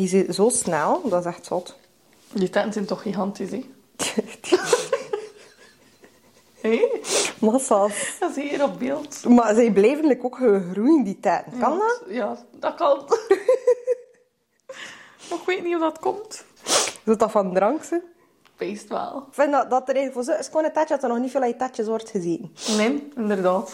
Je zit zo snel, dat is echt zot. Die tenten zijn toch gigantisch, hè? Hé? Massa's. Dat je hier op beeld. Maar zij blijven ook groeien, die tijden. Kan dat? Ja, dat kan. Maar ik weet niet hoe dat komt. Is dat van drank? ze? Wel. Ik vind dat, dat er eigenlijk voor zo'n schone tatje dat er nog niet veel uit tatjes wordt gezien. Nee, inderdaad.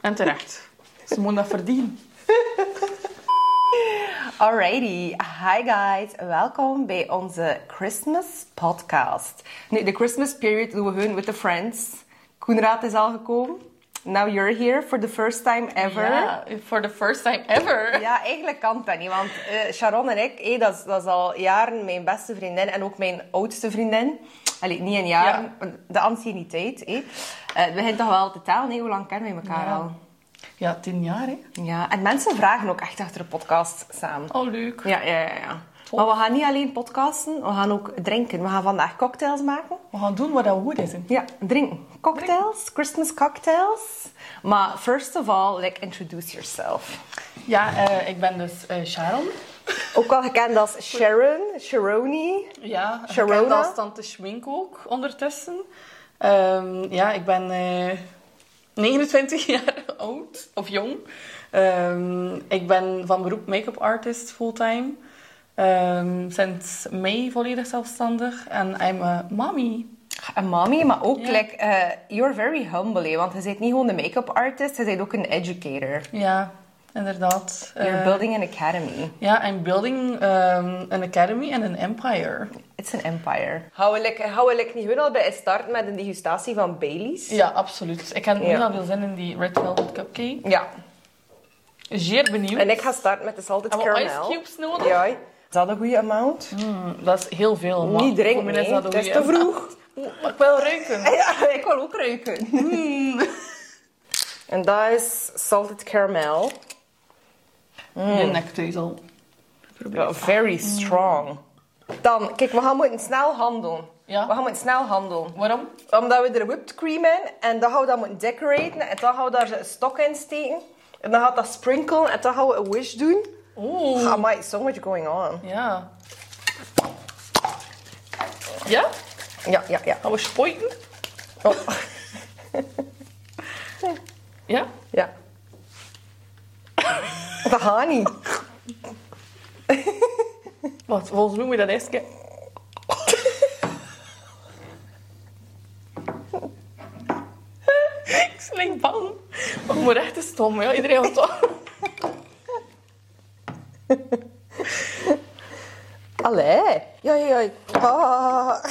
En terecht. Ze moeten dat verdienen. Alrighty, hi guys. Welkom bij onze Christmas podcast. Nu, de Christmas period doen we gewoon with the friends. Koenraad is al gekomen. Now you're here for the first time ever. Ja, for the first time ever. Ja, eigenlijk kan dat niet, want eh, Sharon en ik, eh, dat, is, dat is al jaren mijn beste vriendin en ook mijn oudste vriendin. Allee, niet een jaar, de anciëniteit. Eh. Eh, het begint toch wel te tellen, hoe lang kennen we elkaar Ja. al? Ja, tien jaar, hè? Ja, en mensen vragen ook echt achter de podcast samen. Oh, leuk. Ja, ja, ja. ja. Maar we gaan niet alleen podcasten, we gaan ook drinken. We gaan vandaag cocktails maken. We gaan doen wat dat goed is. hè. Ja, drinken. Cocktails, Christmas cocktails. Maar first of all, like, introduce yourself. Ja, eh, ik ben dus eh, Sharon. Ook wel gekend als Sharon, Sharoni. Ja, Sharona. gekend als tante Schmink ook ondertussen. Ehm, ja, ik ben eh, 29 jaar oud, of jong. Ehm, ik ben van beroep make-up artist fulltime. Ehm, sinds mei volledig zelfstandig. En I'm a mommy. Een mommy, maar ook, Ja. like, eh, you're very humble, hè, want je bent niet gewoon een make-up artist, je bent ook een educator. Ja, inderdaad. You're Eh, building an academy. Ja, I'm building um, an academy and an empire. It's an empire. We, like, we like, niet gewoon al bij starten met een degustatie van Baileys? Ja, absoluut. Ik heb Ja. heel veel zin in die Red Velvet Cupcake. Ja. Zeer benieuwd. En ik ga starten met de salted Hebben caramel. ice cubes nodig? Ja. Is dat een goede amount? Mm, dat is heel veel. maar Niet drinken, mij is nee. dat is te vroeg. Maar ik wil ruiken. Ja, ik wil ook ruiken. En dat is salted caramel. Je nek thuis al. Ja, very strong. Dan, kijk, we gaan moeten snel handelen. Ja. We gaan moeten snel handelen. Waarom? Omdat we er whipped cream in en dan gaan we dat moeten decoraten en dan gaan we daar een stok in steken. En dan gaat dat sprinkelen en dan gaan we een wish doen. Oeh. Amai, so much going on. Ja. Ja? Ja, ja, ja. Gaan we spoiten? Oh. Ja? Ja. Dat gaat niet. Wat? Volgens mij moet je dat eerst keer... Ik sling bang. Maar ik moet echt te stom, ja. Iedereen gaat toch... Allee. Ja, ja, ja. Ah.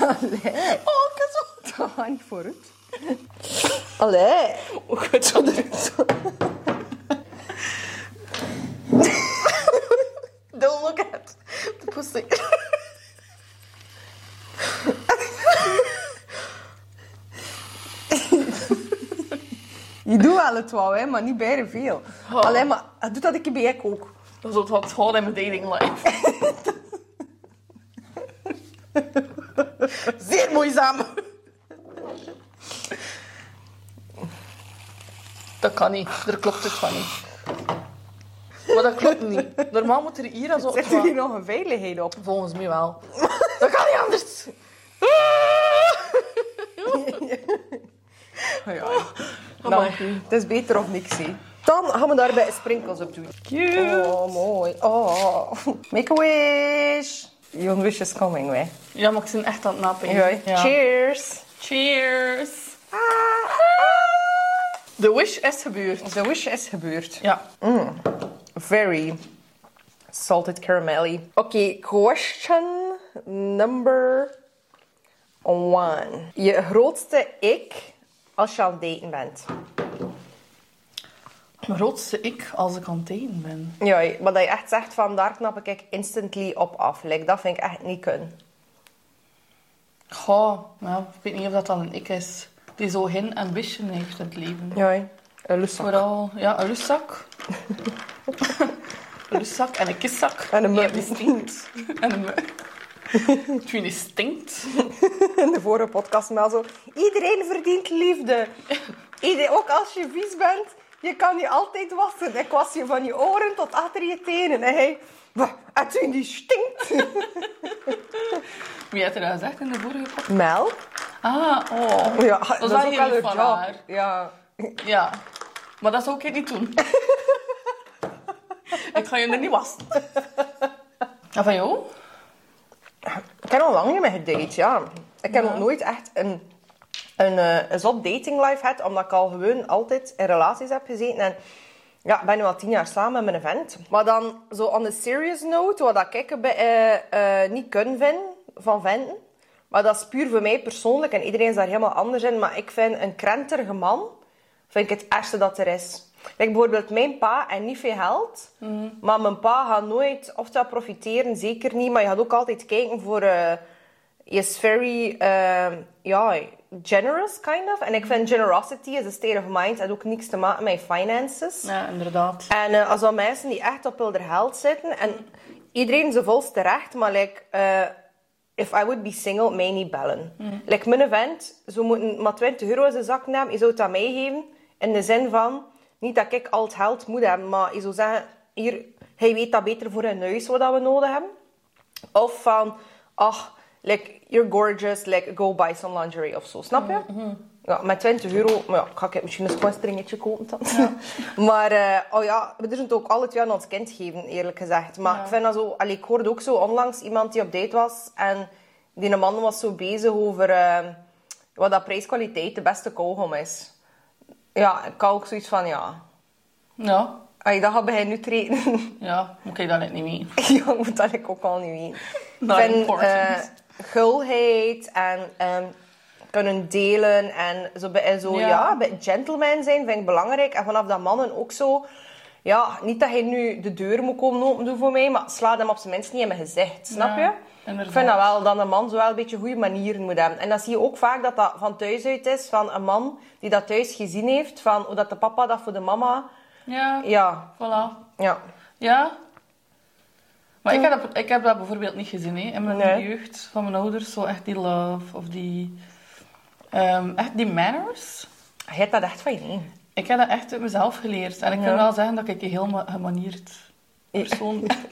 Allee. Oh, ik zo... Dat gaat niet vooruit. Allee. Oh, heb zo. Don't look at the pussy. Je doet wel het wel, hè, maar niet bijna veel. Oh. Allee, maar doet dat ik bij ik ook. Dat is wat gewoon in mijn dating life. Zeer moeizaam. Dat kan niet. Er klopt het van niet. Maar dat klopt niet. Normaal moet er hier Zit er hier nog een veiligheid op? Volgens mij wel. Dat kan niet anders. Ja, ja. Amai. Nou, het is beter of niks, hè. Dan gaan we daarbij sprinkles op doen. Cute. Oh, mooi. Oh. Make a wish. Your wish is coming, hè. Ja, maar ik ben echt aan het nappen. Ja. Cheers. Cheers. Ah. De wish is gebeurd. De wish is gebeurd. Ja. Very salted caramelly. Oké, question number one. Je grootste ik als je aan het daten bent. Mijn grootste ik als ik aan het eten ben. Ja, maar dat je echt zegt van daar knap ik instantly op af. Like, dat vind ik echt niet kunnen. Goh, ja, ik weet niet of dat dan een ik is. Die zo geen ambition heeft in het leven. Ja, een luszak. Vooral, ja, een luszak. een en een kiszak. En een die stinkt. en een vind stinkt. In de vorige podcast maar zo. Iedereen verdient liefde. Iedereen, ook als je vies bent, je kan niet altijd wassen. Ik was je van je oren tot achter je tenen. En hij, "Wat, het u die stinkt. Wie had er dat gezegd in de vorige podcast? Melk? Ah, oh. Ja, dat is wel heel haar lief van job. haar. Ja. Ja. Maar dat zou ik niet doen. ik ga je er niet wassen. En van jou? Ik heb al lang niet meer gedate, ja. Ik heb nog nooit echt een, een, eh, een zot dating life gehad, omdat ik al gewoon altijd in relaties heb gezeten. En ja, ik ben nu al tien jaar samen met mijn vent. Maar dan, zo on a serious note, wat dat ik eh, niet kan vinden van venten. Maar dat is puur voor mij persoonlijk en iedereen is daar helemaal anders in. Maar ik vind een krenterige man, vind ik het ergste dat er is. Like bijvoorbeeld mijn pa en niet veel geld. Maar mijn pa gaat nooit oftewel profiteren, zeker niet. Maar je gaat ook altijd kijken voor... eh he is very ja, generous, kind of. En ik vind generosity is a state of mind. en ook niks te maken met finances. Ja, inderdaad. En eh, als dat mensen die echt op hun geld zitten... En iedereen zijn volste recht, maar like... eh, if I would be single, mij niet bellen. Like mijn vent, zo moeten maar 20 euro in zijn zak nemen. Je zou het aan mij geven. In de zin van... Niet dat ik al het geld moet hebben, maar je zou zeggen... Hier, hij weet dat beter voor een huis wat we nodig hebben. Of van... Ach, like, you're gorgeous. Like, go buy some lingerie of zo. Snap je? Ja, met 20 euro, maar ja, ga ik misschien een squastringetje kopen dan. maar, eh, oh ja, we durven het ook alle twee aan ons kind geven, eerlijk gezegd. Maar ik vind dat zo... Allee, ik hoorde ook zo onlangs iemand die op date was en die man was zo bezig over eh, wat dat prijskwaliteit de beste kauwgom is. Ja, ik had ook zoiets van, ja... Ja. Allee, dat gaat bij hij nu treden. Ja, moet ik dat net niet mee. ja, moet dat ik ook al niet weten. Not ik vind important. eh, gulheid en ehm, kunnen delen en zo, en zo Ja. ja. gentleman zijn vind ik belangrijk. En vanaf dat mannen ook zo... Ja, niet dat hij nu de deur moet komen open doen voor mij, maar sla hem op zijn minst niet in mijn gezicht. Snap Ja, je? inderdaad. Ik vind dat wel, dat een man zo wel een beetje goede manieren moet hebben. En dan zie je ook vaak dat dat van thuis uit is, van een man die dat thuis gezien heeft, van hoe dat de papa dat voor de mama... Ja, Ja, voilà. ja. Ja. Maar ik heb, dat, ik heb dat bijvoorbeeld niet gezien hè, in mijn Nee. jeugd van mijn ouders. Zo echt die love of die... ehm, echt die manners. Je hebt dat echt van je nee. Ik heb dat echt uit mezelf geleerd. En ik Ja. kan wel zeggen dat ik een heel ma- gemanierd persoon ben.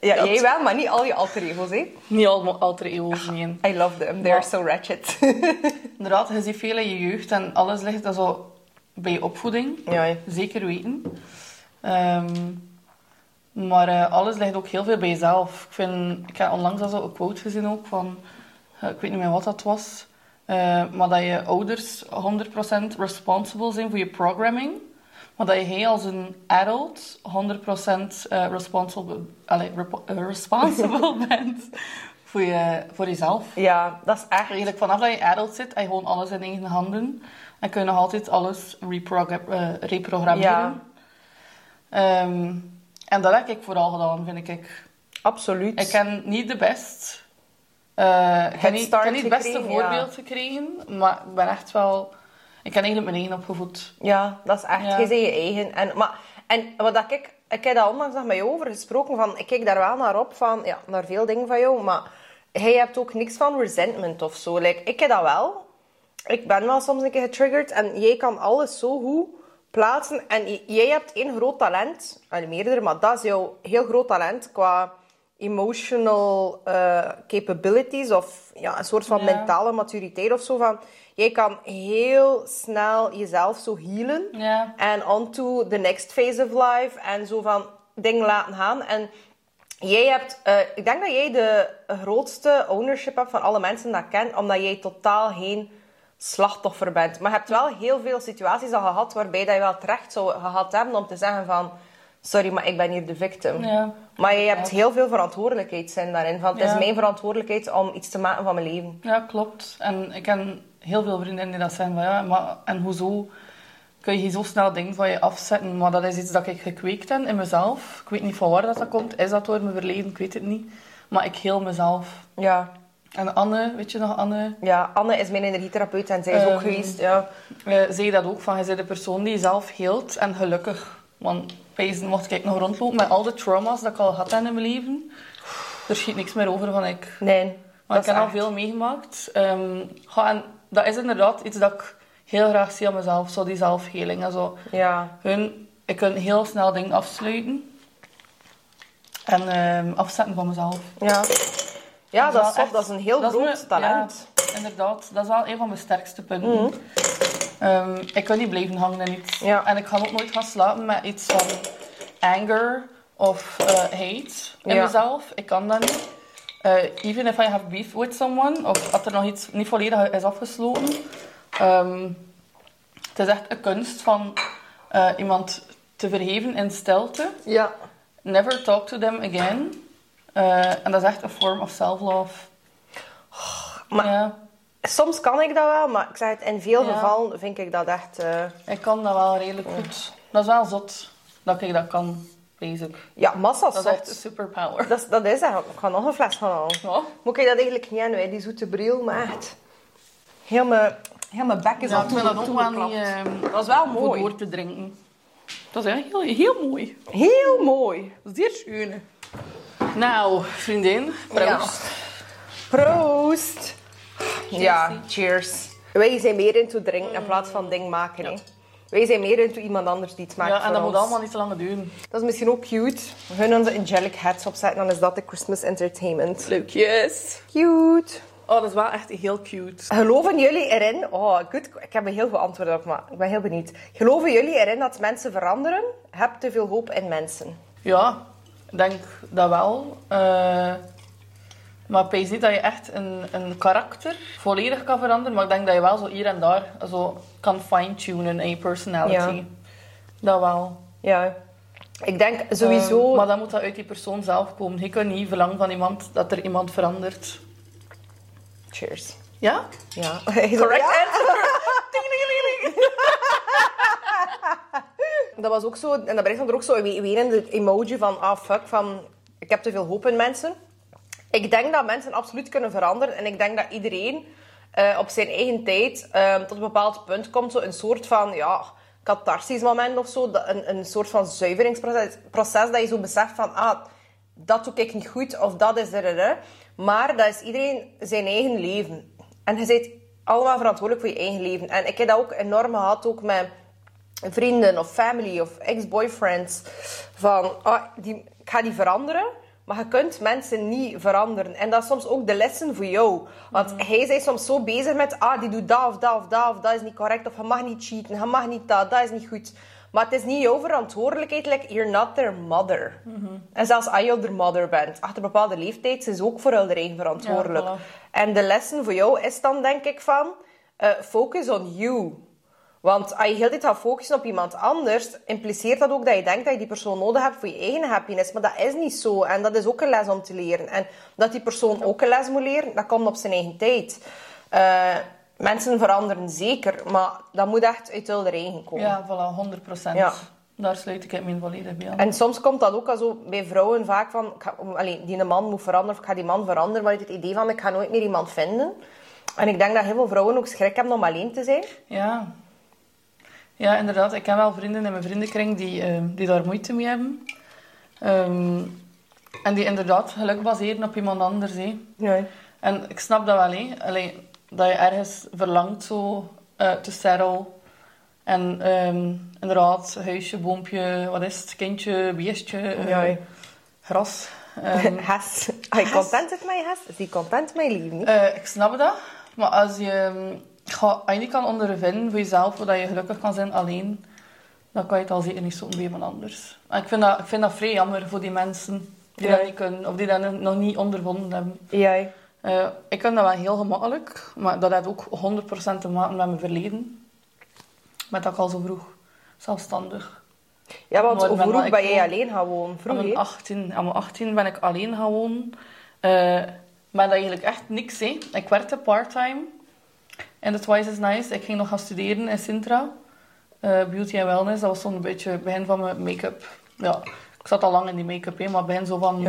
Ja, jij wel, maar niet al je alter ego's, hè? Niet allemaal alter ego's, nee. I love them. They're Maar- so ratchet. Inderdaad, je ziet veel in je jeugd en alles ligt dan zo bij je opvoeding. ja. Zeker weten. Ehm, maar eh, alles ligt ook heel veel bij jezelf. Ik, vind, ik heb onlangs al zo een quote gezien ook van... eh, ik weet niet meer wat dat was. eh, maar dat je ouders 100% responsible zijn voor je programming. Maar dat jij als een adult 100% eh, responsible, eh, responsible bent voor, je, voor jezelf. ja, dat is echt... Eigenlijk vanaf dat je adult zit, heb je gewoon alles in eigen handen. En kun je nog altijd alles reprogra- reprogrammeren. Ja. Ehm, en dat heb ik vooral gedaan, vind ik. Absoluut. Ik ken niet de best. eh ik heb niet, ik start heb niet het beste voorbeeld ja. gekregen, maar ik ben echt wel... Ik heb eigenlijk mijn eigen opgevoed. Ja, dat is echt... Ja. Je bent je eigen. En, maar, en wat dat ik... Ik heb daar onlangs nog met jou over gesproken. Van, ik kijk daar wel naar op, van, ja, naar veel dingen van jou. Maar jij hebt ook niks van resentment of zo. Like, ik heb dat wel. Ik ben wel soms een keer getriggerd. En jij kan alles zo goed plaatsen. En jij hebt één groot talent. Allee, meerdere, maar dat is jouw heel groot talent qua emotional eh, capabilities of ja, een soort van Ja. mentale maturiteit of zo. Van, jij kan heel snel jezelf zo healen Ja. en on to the next phase of life en zo van dingen laten gaan. En jij hebt, eh, ik denk dat jij de grootste ownership hebt van alle mensen dat ik ken, omdat jij totaal geen slachtoffer bent. Maar je hebt wel heel veel situaties al gehad waarbij dat je wel terecht zou gehad hebben om te zeggen van, sorry, maar ik ben hier de victim. Ja. Maar je hebt heel veel verantwoordelijkheid zijn daarin. Van, het Ja. is mijn verantwoordelijkheid om iets te maken van mijn leven. Ja, klopt. En ik ken heel veel vriendinnen die dat zeggen van ja, maar en hoezo kun je zo snel dingen van je afzetten? Maar dat is iets dat ik gekweekt heb in mezelf. Ik weet niet van waar dat, dat komt. Is dat door mijn verleden? Ik weet het niet. Maar ik heel mezelf. Ja. En Anne, weet je nog Anne? ja, Anne is mijn energietherapeut en zij is ook Ehm, geweest. Ja. Eh, zei dat ook van, je bent de persoon die zelf heelt en gelukkig. Want wezen mocht ik nog rondlopen met al de trauma's dat ik al had in mijn leven. Er schiet niks meer over van ik. Nee. Maar ik heb al veel meegemaakt. Ehm, ja, en dat is inderdaad iets dat ik heel graag zie aan mezelf. Zo die zelfheling en zo. Ja. Hun, ik kan heel snel dingen afsluiten. En ehm, afzetten van mezelf. Ja. Ja, dat, is, echt- dat is een heel groot talent. Ja, inderdaad. Dat is wel een van mijn sterkste punten. Ehm, ik kan niet blijven hangen in iets. Mhm. Ja. En ik ga ook nooit gaan slapen met iets van anger of eh, hate in Ja. mezelf. Ik kan dat niet. Eh, even if I have beef with someone, of als er nog iets niet volledig is afgesloten. Ehm, het is echt een kunst van eh, iemand te vergeven in stilte. Ja. Never talk to them again. Eh, en dat is echt een vorm of self-love. maar- Ja, Soms kan ik dat wel, maar ik zeg het, in veel Ja. gevallen vind ik dat echt... eh, ik kan dat wel redelijk goed. Dat is wel zot dat ik dat kan, basic. ja, massa Dat is echt een superpower. Dat is, dat is echt... Ik ga nog een fles gaan halen. Ja. Moet ik dat eigenlijk niet aan, die zoete bril, maar echt... Heel mijn, heel mijn bek is Ja, al vind dat niet ehm, Dat is wel voor mooi. door te drinken. Dat is echt heel, heel mooi. Heel mooi. Zeer schoon. Nou, vriendin, proost. Proost. Ja, cheers. Wij zijn meer into drinken in plaats van ding maken. Hè. Wij zijn meer into iemand anders die iets maakt Ja, en voor dat moet allemaal niet te lang duren. Dat is misschien ook cute. We gaan onze angelic hats opzetten, dan is dat de Christmas entertainment. Leukjes. Cute. Oh, dat is wel echt heel cute. Geloven jullie erin... Oh, goed. Ik heb er heel veel antwoorden op, maar ik ben heel benieuwd. Geloven jullie erin dat mensen veranderen? Heb te veel hoop in mensen. Ja, denk dat wel. Eh, maar ik niet dat je echt een, een karakter volledig kan veranderen. Maar ik denk dat je wel zo hier en daar zo kan fine-tunen in je personality. Ja. Dat wel. Ja. Ik denk sowieso... Eh, maar dan moet dat uit die persoon zelf komen. Je kan niet verlangen van iemand dat er iemand verandert. Cheers. Ja? Ja. Correct Ja. answer. Dat was ook zo, en dat stond er ook zo in de emoji van, ah fuck, van ik heb te veel hoop in mensen. Ik denk dat mensen absoluut kunnen veranderen en ik denk dat iedereen eh, op zijn eigen tijd eh, tot een bepaald punt komt, zo een soort van, ja, catharsis moment of zo, een, een soort van zuiveringsproces, proces dat je zo beseft van, ah, dat doe ik niet goed of dat is er, maar dat is iedereen zijn eigen leven. En je bent allemaal verantwoordelijk voor je eigen leven. En ik heb dat ook enorm gehad, ook met vrienden of family of ex-boyfriends. Van, ah, die, ik ga die veranderen. Maar je kunt mensen niet veranderen. En dat is soms ook de lessen voor jou. Want hij is soms zo bezig met... Ah, die doet dat of dat of dat of dat is niet correct. Of je mag niet cheaten. Je mag niet dat. Dat is niet goed. Maar het is niet jouw verantwoordelijkheid. Like, you're not their mother. En zelfs als je their mother bent. Achter een bepaalde leeftijd zijn ze ook voor hun eigen verantwoordelijk. Ja, voilà. En de lessen voor jou is dan, denk ik, van... eh, focus on you. Want als je heel de tijd gaat focussen op iemand anders, impliceert dat ook dat je denkt dat je die persoon nodig hebt voor je eigen happiness. Maar dat is niet zo. En dat is ook een les om te leren. En dat die persoon ook een les moet leren, dat komt op zijn eigen tijd. Eh, mensen veranderen zeker, maar dat moet echt uit hun eigen komen. Ja, voilà, 100 procent. Ja. Daar sluit ik het me volledig bij aan. En soms komt dat ook al zo bij vrouwen vaak van... Ik ga, allee, die een man moet veranderen, of ik ga die man veranderen. Maar het idee van, ik ga nooit meer iemand vinden. En ik denk dat heel veel vrouwen ook schrik hebben om alleen te zijn. Ja. Ja, inderdaad. Ik ken wel vrienden in mijn vriendenkring die, eh, die daar moeite mee hebben. Ehm, en die inderdaad geluk baseren op iemand anders. Hè. Nee. En ik snap dat wel, hè. Allee, dat je ergens verlangt zo eh, te settle. En ehm, inderdaad, huisje, boompje, wat is het? Kindje, beestje, eh, Ja, gras. Ehm, Hes. Als je content met je hes, is die content met je leven. Eh, ik snap dat. Maar als je, ehm, ga- als je niet kan ondervinden voor jezelf, dat je gelukkig kan zijn alleen, dan kan je het al zeker niet zoeken bij iemand anders. En ik vind dat, ik vind dat vrij jammer voor die mensen die Ja. dat niet kunnen, of die dat nog- niet ondervonden hebben. Ja. Eh, ik kan dat wel heel gemakkelijk, maar dat heeft ook 100% te maken met mijn verleden. Met dat ik al zo vroeg zelfstandig. Ja, want hoe vroeg ben jij alleen gaan wonen? Vroeg, aan, mijn hè? 18, aan mijn 18 ben ik alleen gaan wonen. Eh, maar dat eigenlijk echt niks. Hè. Ik werkte part-time in de Twice is Nice. Ik ging nog gaan studeren in Sintra. Eh, beauty en wellness. Dat was zo'n beetje het begin van mijn make-up. Ja, ik zat al lang in die make-up, hè, maar het begin zo van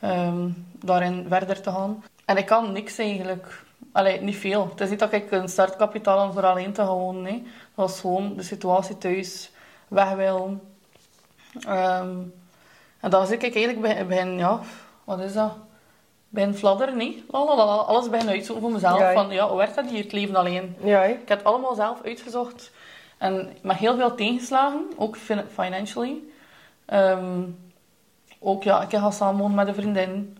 ehm, daarin verder te gaan. En ik kan niks eigenlijk. Allee, niet veel. Het is niet dat ik een startkapitaal had voor alleen te gaan wonen. hè. Dat was gewoon de situatie thuis, weg willen. Ehm, en dan zit ik eigenlijk begin, begin, ja, wat is dat? Begin fladderen, nee. Lalalala, alles begin uitzoeken voor mezelf. Ja, van, ja, hoe werkt dat hier, het leven alleen? Ja. Ik heb het allemaal zelf uitgezocht. En met heel veel tegenslagen, ook fin- financially. Ehm, ook, ja, ik ga samenwonen met een vriendin.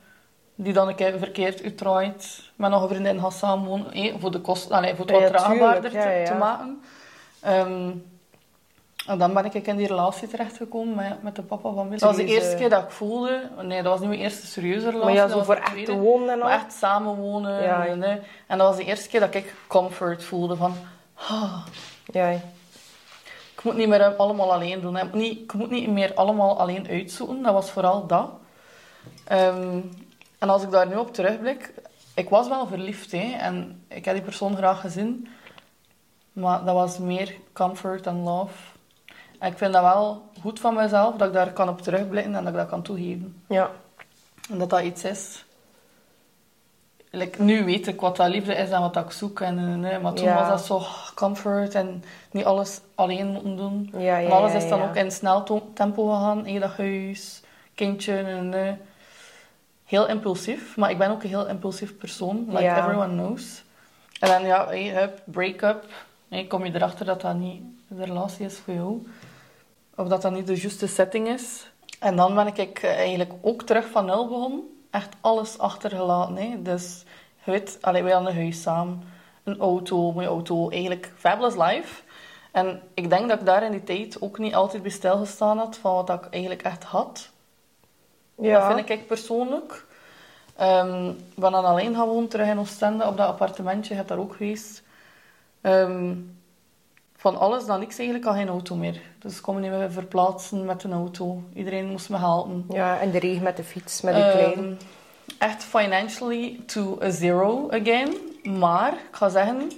Die dan een keer verkeerd uitdraait. Met nog een vriendin gaat samenwonen. eh, voor de kosten, allee, voor het wat draagbaarder ja, te, te maken. Ehm, en dan ben ik in die relatie terechtgekomen met, met de papa van Willy. Dat was de eerste keer dat ik voelde... Nee, dat was niet mijn eerste serieuze relatie. Maar ja, zo voor echt te wonen en al. Echt samenwonen. Ja, ja. en, eh, en dat was de eerste keer dat ik comfort voelde van... ah, Ja, ik moet niet meer allemaal alleen doen. Ik moet niet, ik moet niet meer allemaal alleen uitzoeken. Dat was vooral dat. Ehm, en als ik daar nu op terugblik... Ik was wel verliefd, hè. En ik heb die persoon graag gezien. Maar dat was meer comfort en love. En ik vind dat wel goed van mezelf, dat ik daar kan op terugblikken en dat ik dat kan toegeven. Ja. En dat dat iets is. Like, nu weet ik wat dat liefde is en wat dat ik zoek. En, en, en, maar toen Ja. was dat zo comfort en niet alles alleen moeten doen. Ja, ja, en alles is dan ook in snel tempo gegaan. Dat huis, kindje. En, eh, heel impulsief. Maar ik ben ook een heel impulsief persoon. Like everyone knows. En dan ja, hey, hup, break-up. Hey, kom je erachter dat dat niet de relatie is voor jou. Of dat dat niet de juiste setting is. En dan ben ik eh, eigenlijk ook terug van nul begonnen. Echt alles achtergelaten. Hè. Dus je weet, allee, wij hadden een huis samen. Een auto, mooie auto. Eigenlijk fabulous life. En ik denk dat ik daar in die tijd ook niet altijd bij stilgestaan had van wat ik eigenlijk echt had. Ja. Dat vind ik persoonlijk. Ik ben dan alleen gaan wonen terug in Oostende op dat appartementje. Je hebt daar ook geweest. Ehm, van alles dan niks eigenlijk al geen auto meer. Dus ik kon me niet meer verplaatsen met een auto. Iedereen moest me helpen. Ja, en de regen met de fiets, met de Ehm, klein. echt financially to a zero again. Maar ik ga zeggen,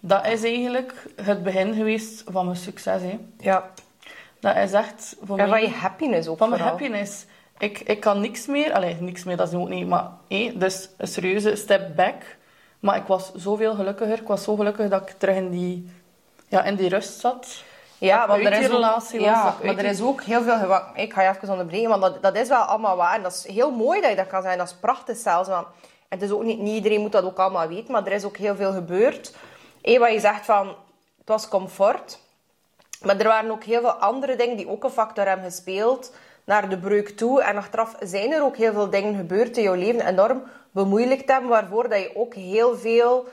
dat is eigenlijk het begin geweest van mijn succes. Hè. Ja. Dat is echt voor En mij... van je happiness ook Van mijn vooral. happiness. Ik, ik kan niks meer... Allee, niks meer, dat is ook niet... Maar hé, dus een serieuze step back. Maar ik was zoveel gelukkiger. Ik was zo gelukkig dat ik terug in die, ja, in die rust zat. Ja, want er is relatie ja, maar er is ook heel veel... Ik ga je even onderbreken, want dat, dat is wel allemaal waar. En dat is heel mooi dat je dat kan zijn. Dat is prachtig zelfs. Want het is ook niet, niet iedereen moet dat ook allemaal weten, maar er is ook heel veel gebeurd. Eén, wat je zegt van... Het was comfort. Maar er waren ook heel veel andere dingen die ook een factor hebben gespeeld naar de breuk toe. En achteraf zijn er ook heel veel dingen gebeurd in jouw leven, enorm bemoeilijkt hebben, waarvoor dat je ook heel veel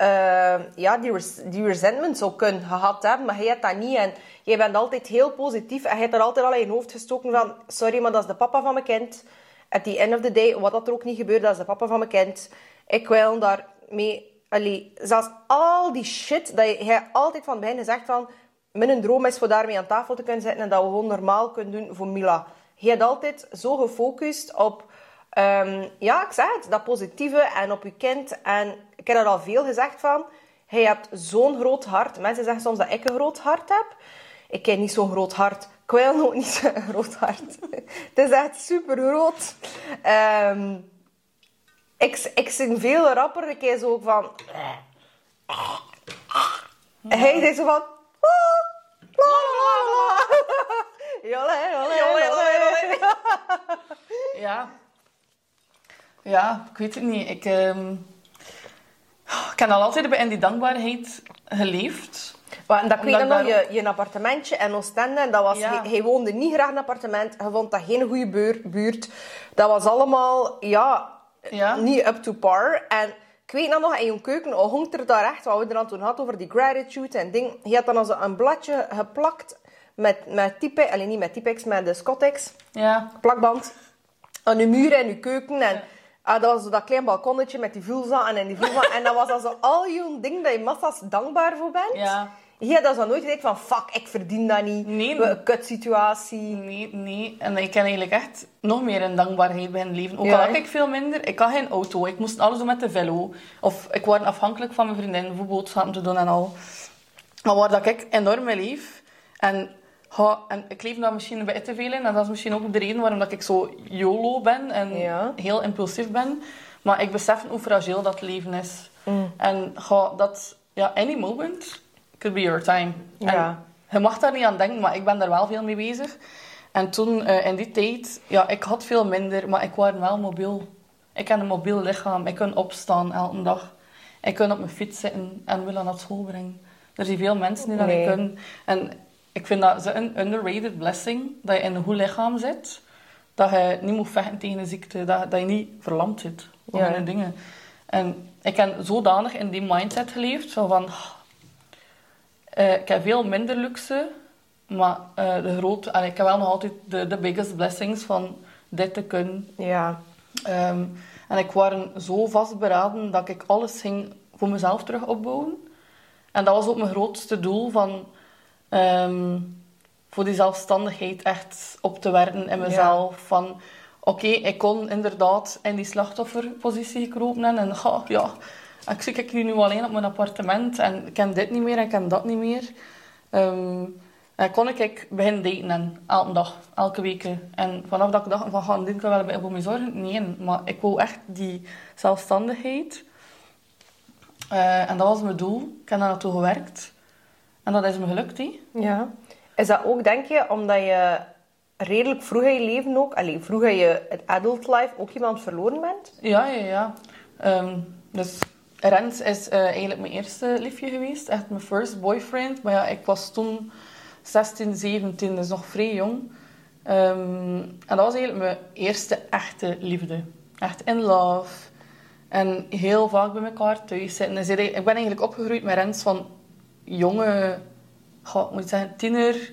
eh, ja, die, res- die zou kunnen gehad hebben. Maar jij hebt dat niet. En jij bent altijd heel positief en je hebt er altijd al in je hoofd gestoken van sorry, maar dat is de papa van mijn kind. At the end of the day, wat dat er ook niet gebeurt, dat is de papa van mijn kind. Ik wil daarmee... Allee, zelfs al die shit dat jij altijd van bijna zegt van... Mijn droom is voor daarmee aan tafel te kunnen zitten en dat we gewoon normaal kunnen doen voor Mila. Je hebt altijd zo gefocust op... ehm, ja, ik zeg het, dat positieve en op je kind. En ik heb er al veel gezegd van... Je hebt zo'n groot hart. Mensen zeggen soms dat ik een groot hart heb. Ik heb niet zo'n groot hart. Ik wil ook niet zo'n groot hart. het is echt super groot. Ehm, ik, ik zing veel rapper. Ik heb zo van... Hij zei zo van... Jolle, jolle. jolle, Ja. Ja, ik weet het niet. Ik, ik heb al altijd in die dankbaarheid geleefd. Maar dat weet Omdat nog, ik je, je appartementje in Oostende, en dat was, Ja. hij, hij woonde niet graag in een appartement, hij vond dat geen goede buur- buurt. Dat was allemaal, ja, Ja. niet up to par. En ik weet nog, in je keuken hangt er daar echt, wat we er dan toen hadden over die gratitude en ding. Je had dan als een bladje geplakt met, met type, alleen niet met Typex, met de Scottex Ja. plakband aan de muren in je keuken. En ah, dat was zo dat klein balkonnetje met die vulza en, en die vulva. en dat was dan zo al je ding dat je massa's dankbaar voor bent. Ja. Je hebt dat zo nooit gezegd van, fuck, ik verdien dat niet. Nee. Een kutsituatie. Nee, nee. En ik ken eigenlijk echt nog meer in dankbaarheid bij het leven. Ook Ja, al had ik veel minder. Ik had geen auto. Ik moest alles doen met de velo. Of ik was afhankelijk van mijn vriendin voor boodschappen te doen en al. Maar waar dat ik enorm mee leef. En, ja, en ik leef daar misschien een beetje te veel in. En dat is misschien ook de reden waarom dat ik zo YOLO ben. En Ja. heel impulsief ben. Maar ik besef hoe fragiel dat leven is. Mm. En ja, dat... Ja, any moment could be your time. En Ja. je mag daar niet aan denken, maar ik ben daar wel veel mee bezig. En toen, eh, in die tijd, ja, ik had veel minder, maar ik was wel mobiel. Ik heb een mobiel lichaam. Ik kan opstaan elke dag. Ik kan op mijn fiets zitten en willen naar school brengen. Er zijn veel mensen die dat Nee. kunnen. En ik vind dat een underrated blessing. Dat je in een goed lichaam zit. Dat je niet moet vechten tegen een ziekte. Dat, dat je niet verlamd zit. Ja. in dingen. En ik heb zodanig in die mindset geleefd. Zo van... eh, ik heb veel minder luxe. Maar eh, de grote... allee, ik heb wel nog altijd de, de biggest blessings van dit te kunnen. Ja. Ehm, en ik was zo vastberaden dat ik alles ging voor mezelf terug opbouwen. En dat was ook mijn grootste doel van ehm, voor die zelfstandigheid echt op te werken in mezelf. Van oké, ik kon inderdaad in die slachtofferpositie gekropen en, en ha, ja, ik zie ik hier nu alleen op mijn appartement en ik ken dit niet meer en ik ken dat niet meer. En kon ik, ik beginnen daten en elke dag, elke week. En vanaf dat ik dacht van, ga dit kan wel bij voor me zorgen? Nee, maar ik wou echt die zelfstandigheid. Eh, en dat was mijn doel. Ik heb daar naartoe gewerkt. En dat is me gelukt, hè. Ja. Is dat ook, denk je, omdat je redelijk vroeg in je leven ook, allee, vroeg in je het adult life ook iemand verloren bent? Ja, ja, ja. Ehm, dus Rens is eh, eigenlijk mijn eerste liefje geweest. Echt mijn first boyfriend. Maar ja, ik was toen 16, 17, dus nog vrij jong. Ehm, en dat was eigenlijk mijn eerste echte liefde. Echt in love. En heel vaak bij elkaar thuis zitten. Dus ik ben eigenlijk opgegroeid met Rens van jonge, goh, moet ik zeggen, tiener.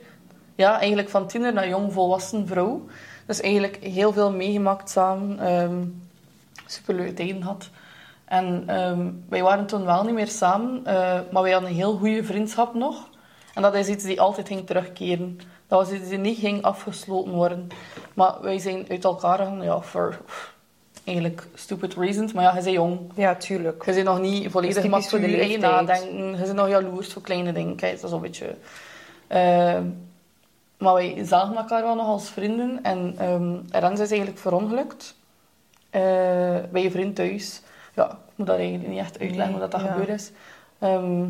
Ja, eigenlijk van tiener naar jong volwassen vrouw. Dus eigenlijk heel veel meegemaakt samen. Ehm superleuke tijden gehad. En ehm, wij waren toen wel niet meer samen, eh, maar wij hadden een heel goede vriendschap nog. En dat is iets die altijd ging terugkeren. Dat was iets die niet ging afgesloten worden. Maar wij zijn uit elkaar gegaan, ja, voor eigenlijk stupid reasons. Maar ja, je bent jong. Ja, tuurlijk. Je bent nog niet volledig die eigen leeftijd. nadenken. Je bent nog jaloers voor kleine dingen. Kijk, dat is een beetje... Ehm, maar wij zagen elkaar wel nog als vrienden. En ehm Rens is eigenlijk verongelukt. eh, bij je vriend thuis. Ja, ik moet dat eigenlijk niet echt uitleggen Nee, hoe dat, dat ja. gebeurd is. Ehm,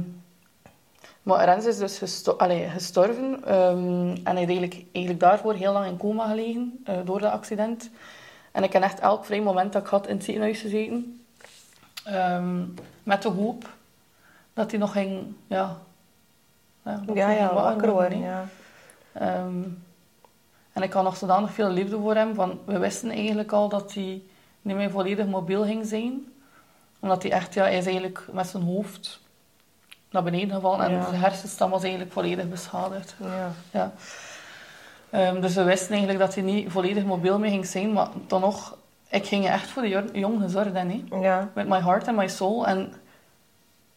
maar Rens is dus gesto allee, gestorven. en hij heeft eigenlijk, eigenlijk daarvoor heel lang in coma gelegen. eh, door dat accident. En ik heb echt elk vrij moment dat ik had in het ziekenhuis gezeten. Ehm, met de hoop dat hij nog ging... Ja, ja, Ja, ja, wakker worden, ja. Ehm, en ik had nog zodanig veel liefde voor hem. Van, we wisten eigenlijk al dat hij niet meer volledig mobiel ging zijn. Omdat hij echt, ja, hij is eigenlijk met zijn hoofd naar beneden gevallen. En zijn hersenstam was eigenlijk volledig beschadigd. Ja. Ehm, dus we wisten eigenlijk dat hij niet volledig mobiel meer ging zijn. Maar dan nog, ik ging echt voor de jong- jong gezorgd. hè, nee. Ja. Met my heart and my soul. En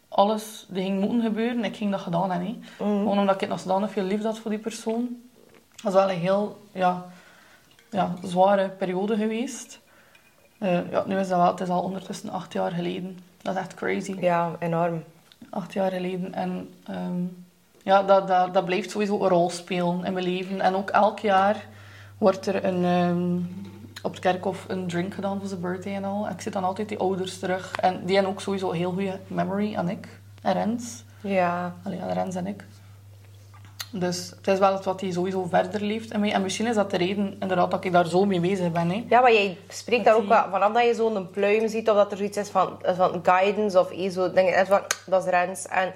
alles die ging moeten gebeuren, ik ging dat gedaan hebben. Mm. Gewoon omdat ik nog zodanig veel liefde had voor die persoon. Dat is wel een heel ja, ja, zware periode geweest. Eh, ja, nu is dat wel, het is al ondertussen acht jaar geleden. Dat is echt crazy. Ja, enorm. Acht jaar geleden. En ehm, ja, dat, dat, dat blijft sowieso een rol spelen in mijn leven. En ook elk jaar wordt er een, ehm, op het kerkhof een drink gedaan voor zijn birthday en al. En ik zit dan altijd die ouders terug. En die hebben ook sowieso een heel goede memory aan ik. En Rens. Ja. Allee, aan Rens en ik. Dus het is wel iets wat hij sowieso verder leeft mij. En misschien is dat de reden inderdaad dat ik daar zo mee bezig ben. Hè. Ja, maar jij spreekt daar ook die- wel vanaf dat je zo'n pluim ziet of dat er zoiets is van, van guidance of eh, zo. Denk je van, dat is Rens. En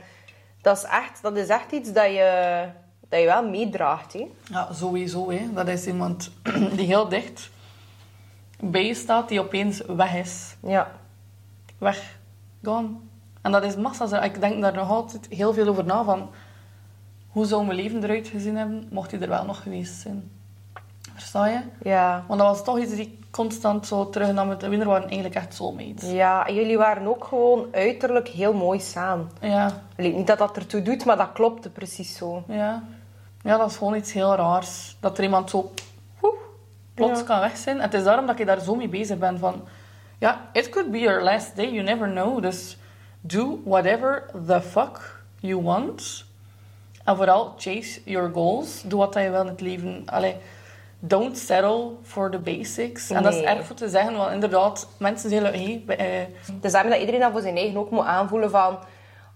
dat is echt, dat is echt iets dat je, dat je wel meedraagt. Hè? Ja, sowieso. Hè. Dat is iemand die heel dicht bij je staat, die opeens weg is. Ja. Weg. Gone. En dat is massa. Ik denk daar nog altijd heel veel over na. Van, hoe zou mijn leven eruit gezien hebben, mocht hij er wel nog geweest zijn. Versta je? Ja. Want dat was toch iets die constant zo terugnam. met de waren eigenlijk echt soulmates. Ja, en jullie waren ook gewoon uiterlijk heel mooi samen. Ja, Allee, niet dat dat ertoe doet, maar dat klopte precies zo. ja. Ja, dat is gewoon iets heel raars. Dat er iemand zo woe, plots Ja. kan weg zijn. En het is daarom dat ik daar zo mee bezig ben. Van, ja, it could be your last day. You never know. Dus do whatever the fuck you want. En vooral chase your goals. Doe wat je wil in het leven. Allee, don't settle for the basics. En dat is erg voor te zeggen. Want inderdaad, mensen zeggen... Hey, eh, Dus dat iedereen dat voor zijn eigen ook moet aanvoelen van...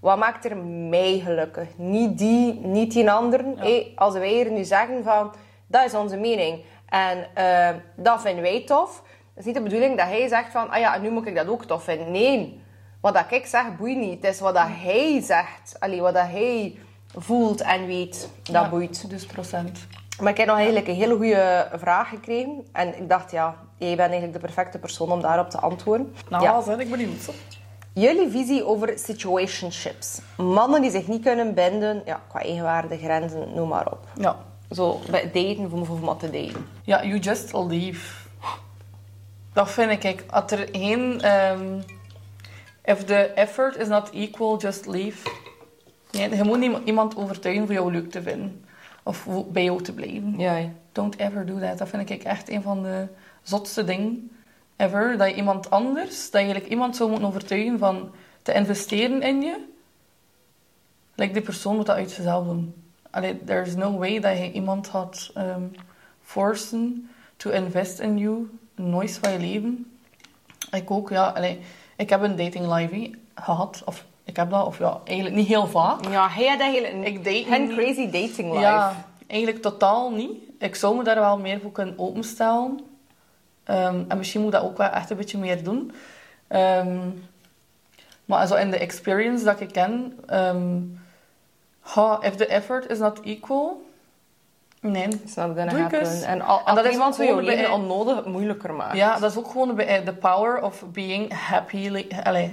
Wat maakt er mij gelukkig? Niet die, niet die anderen. Als wij hier nu zeggen van... Dat is onze mening. En eh, dat vinden wij tof. is niet de bedoeling dat hij zegt van, ah ja, en nu moet ik dat ook tof vinden. Nee, wat dat ik zeg boeit niet. Het is wat dat hij zegt, allee, wat dat hij voelt en weet, dat Ja, boeit. Dus procent. Maar ik heb nog eigenlijk een hele goede vraag gekregen. En ik dacht, ja, jij bent eigenlijk de perfecte persoon om daarop te antwoorden. Nou, Ja. zeg, ik benieuwd. Jullie visie over situationships. Mannen die zich niet kunnen binden, ja, qua eigenwaarde, grenzen, noem maar op. Ja. Zo, bij daten, voor wat te daten. Ja, you just leave. Dat vind ik. Als er geen... ehm, if the effort is not equal, just leave. Nee, je moet iemand overtuigen voor jou leuk te vinden. Of bij jou te blijven. Ja, Don't ever do that. Dat vind ik echt een van de zotste dingen ever. Dat je iemand anders, dat je eigenlijk iemand zou moeten overtuigen van te investeren in je. Like die persoon moet dat uit zichzelf doen. Allee, there's no way dat je iemand gaat ehm, forcen to invest in you. Nooit van je leven. Ik ook, ja. Allee, ik heb een dating life hè, gehad. Of ik heb dat, of ja, eigenlijk niet heel vaak. Ja, hij had eigenlijk een, Ik date niet. crazy dating life. Ja, eigenlijk totaal niet. Ik zou me daar wel meer voor kunnen openstellen. Ehm, en misschien moet ik dat ook wel echt een beetje meer doen. Ehm, maar zo in de experience dat ik ken... ehm ha, if the effort is not equal... Nee. Not gonna Doe ik happen. eens. En, al, En als dat is iemand voor je leven bij- onnodig moeilijker maakt. Ja, dat is ook gewoon de, de power of being happy,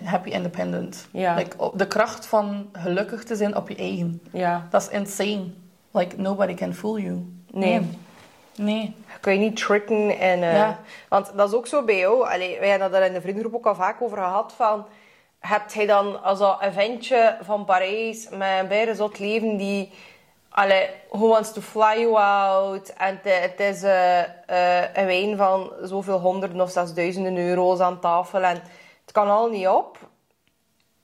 happy independent. Ja. Like, de kracht van gelukkig te zijn op je eigen. Ja. Dat is insane. Like, nobody can fool you. Nee. Nee. Nee. Kun je niet tricken en... eh, Ja. Want dat is ook zo bij jou. Allee, wij hebben dat in de vriendengroep ook al vaak over gehad. Van, hebt hij dan als dat eventje van Parijs met een bijna zot leven die... Allee, who wants to fly you out? En het, is eh, eh, een wijn van zoveel honderden of zelfs duizenden euro's aan tafel. En het kan al niet op.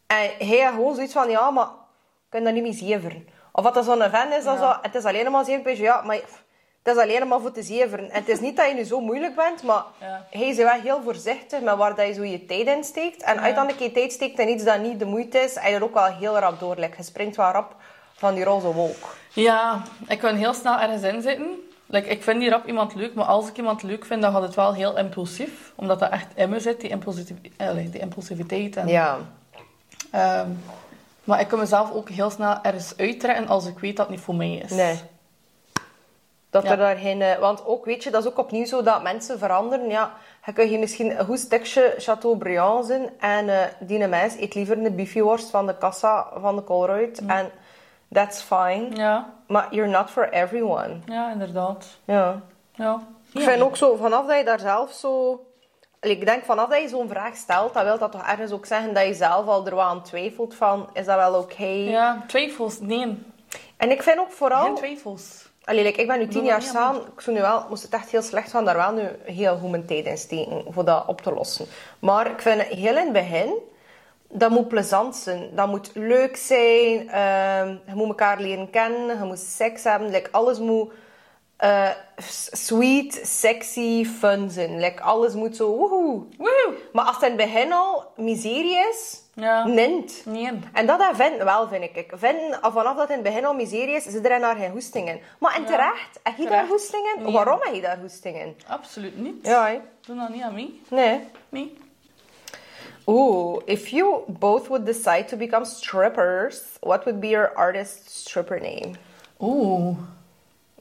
En hij had gewoon zoiets van, ja, maar ik kan dat niet meer zeveren. Of wat dat zo'n event is, dat Ja. zo, het is alleen maar zeven ja, maar het is alleen maar voor te zeveren. En het is niet dat je nu zo moeilijk bent, maar Ja. hij is wel heel voorzichtig met waar dat je zo je tijd in steekt. En uiteindelijk je tijd steekt in iets dat niet de moeite is, en je er ook wel heel rap door. Like, je springt wel rap van die roze wolk. Ja, ik kan heel snel ergens in zitten. Like, ik vind die rap iemand leuk, maar als ik iemand leuk vind, dan gaat het wel heel impulsief. Omdat dat echt in me zit, die, impulsiv allee, die impulsiviteit. En, Ja. ehm, maar ik kan mezelf ook heel snel ergens uittrekken als ik weet dat het niet voor mij is. Nee. Dat Ja. er daar geen... eh, Want ook, weet je, dat is ook opnieuw zo dat mensen veranderen. Ja, je kunt hier misschien een goed stukje Chateaubriand zijn en eh die mens eet liever een biffieworst van de kassa van de Colruyt. En that's fine. Ja, Maar you're not for everyone. ja inderdaad. Ja. Ja. Ik vind ook zo, vanaf dat je daar zelf zo... Ik denk, vanaf dat je zo'n vraag stelt, dan wil dat toch ergens ook zeggen dat je zelf al er wat aan twijfelt van, is dat wel oké? Ja, twijfels. Nee, En ik vind ook vooral... geen twijfels. Allee, like, ik ben nu tien jaar samen. Ik zou nu wel, moest het echt heel slecht gaan, daar wel nu heel goed mijn tijd in steken voor dat op te lossen. Maar ik vind heel in het begin, dat moet plezant zijn. Dat moet leuk zijn. ehm, je moet elkaar leren kennen. Je moet seks hebben. Like, alles moet eh, sweet, sexy, fun zijn. Like, alles moet zo woehoe. Woe! Maar als het in het begin al miserie is, Ja. nint. Nee. En dat vinden wel, vind ik. Vinden, vanaf dat het in het begin al miserie is, zit er daar geen hoesting in. Maar en Ja. terecht, heb je daar Terecht. hoesting in? Nee. Waarom heb je daar hoesting in? Absoluut niet. Ja? Doe dat niet aan mij. Nee. Nee. Oeh, if you both would decide to become strippers, what would be your artist stripper name? Oeh.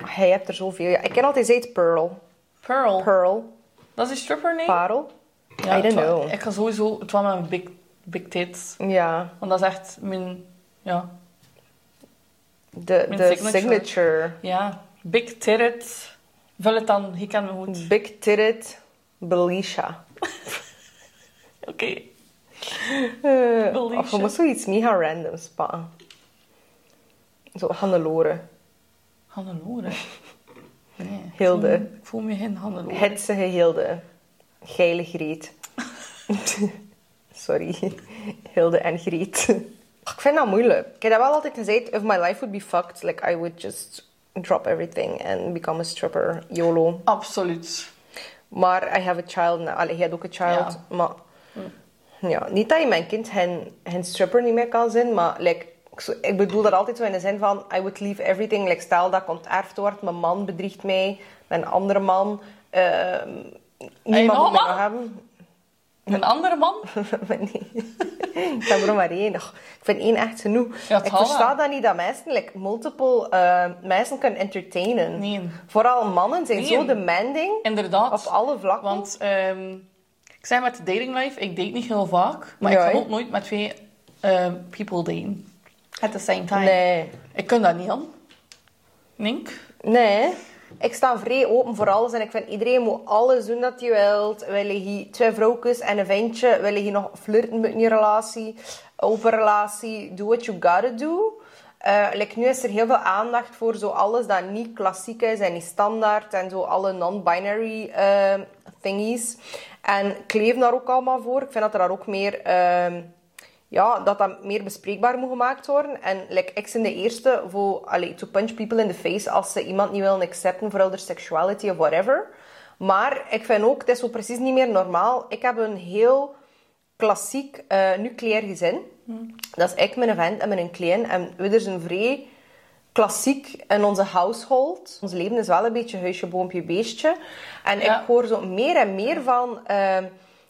Hij hebt er zoveel. Ik ken altijd gezegd Pearl. Pearl. Pearl. Dat is een stripper name? Parel. Ja, I don't know. Ik ga sowieso... Het was mijn big, big tits. Ja, Want dat is echt mijn... Ja. de, Mijn de signature. signature. Ja. Big titted. Vul het dan. Je kent me goed. Big titted Belisha. Oké. Belisha. of je moet zoiets mega randoms pakken. Zo Hannelore. Hannelore. Nee. ik Hilde. voel me- Ik voel me geen Hannelore. Hetsige Hilde. Geile Griet. Sorry. Hilde en Griet. Ik vind dat moeilijk. Ik heb dat wel altijd gezegd. If my life would be fucked, like I would just drop everything and become a stripper. YOLO. Absoluut. Maar I have a child now. Allee, je hebt ook een child. Ja. Maar ja, niet dat je mijn kind geen, geen stripper niet meer kan zijn, maar like, ik bedoel dat altijd zo in de zin van I would leave everything. Like, stel dat ik onterfd wordt, mijn man bedriegt mij, mijn andere man. ehm, Niemand nog moet mij een nog man? hebben. Een andere man? nee. ik heb er maar één. Och, Ik vind één echt genoeg. Ja, het ik versta dat niet dat mensen like, multiple eh, mensen kunnen entertainen. Nee. Vooral mannen zijn Nee. zo demanding Inderdaad. op alle vlakken. Want ehm, ik zei met de dating life, ik date niet heel vaak. Maar ik ga ook nooit met twee ehm, people daten. At the same time. Nee. Ik kan dat niet aan. Nink. Nee. Ik sta vrij open voor alles en ik vind iedereen moet alles doen dat je wilt. Wil je hier twee vrouwtjes en een ventje? Wil je hier nog flirten met je relatie? Open relatie? Do what you gotta do. Like, nu is er heel veel aandacht voor zo alles dat niet klassiek is en niet standaard. En zo alle non-binary eh, thingies. En ik leef daar ook allemaal voor. Ik vind dat er daar ook meer... ehm, ja, dat dat meer bespreekbaar moet gemaakt worden. En like, ik ben de eerste voor allee, to punch people in the face als ze iemand niet willen accepten voor their sexuality of whatever. Maar ik vind ook, het is zo precies niet meer normaal. Ik heb een heel klassiek eh, nucleair gezin. Dat is ik, mijn vent en mijn klein. En we zijn vrij klassiek in onze household. Ons leven is wel een beetje huisje, boompje, beestje. En Ja. ik hoor zo meer en meer van... ehm,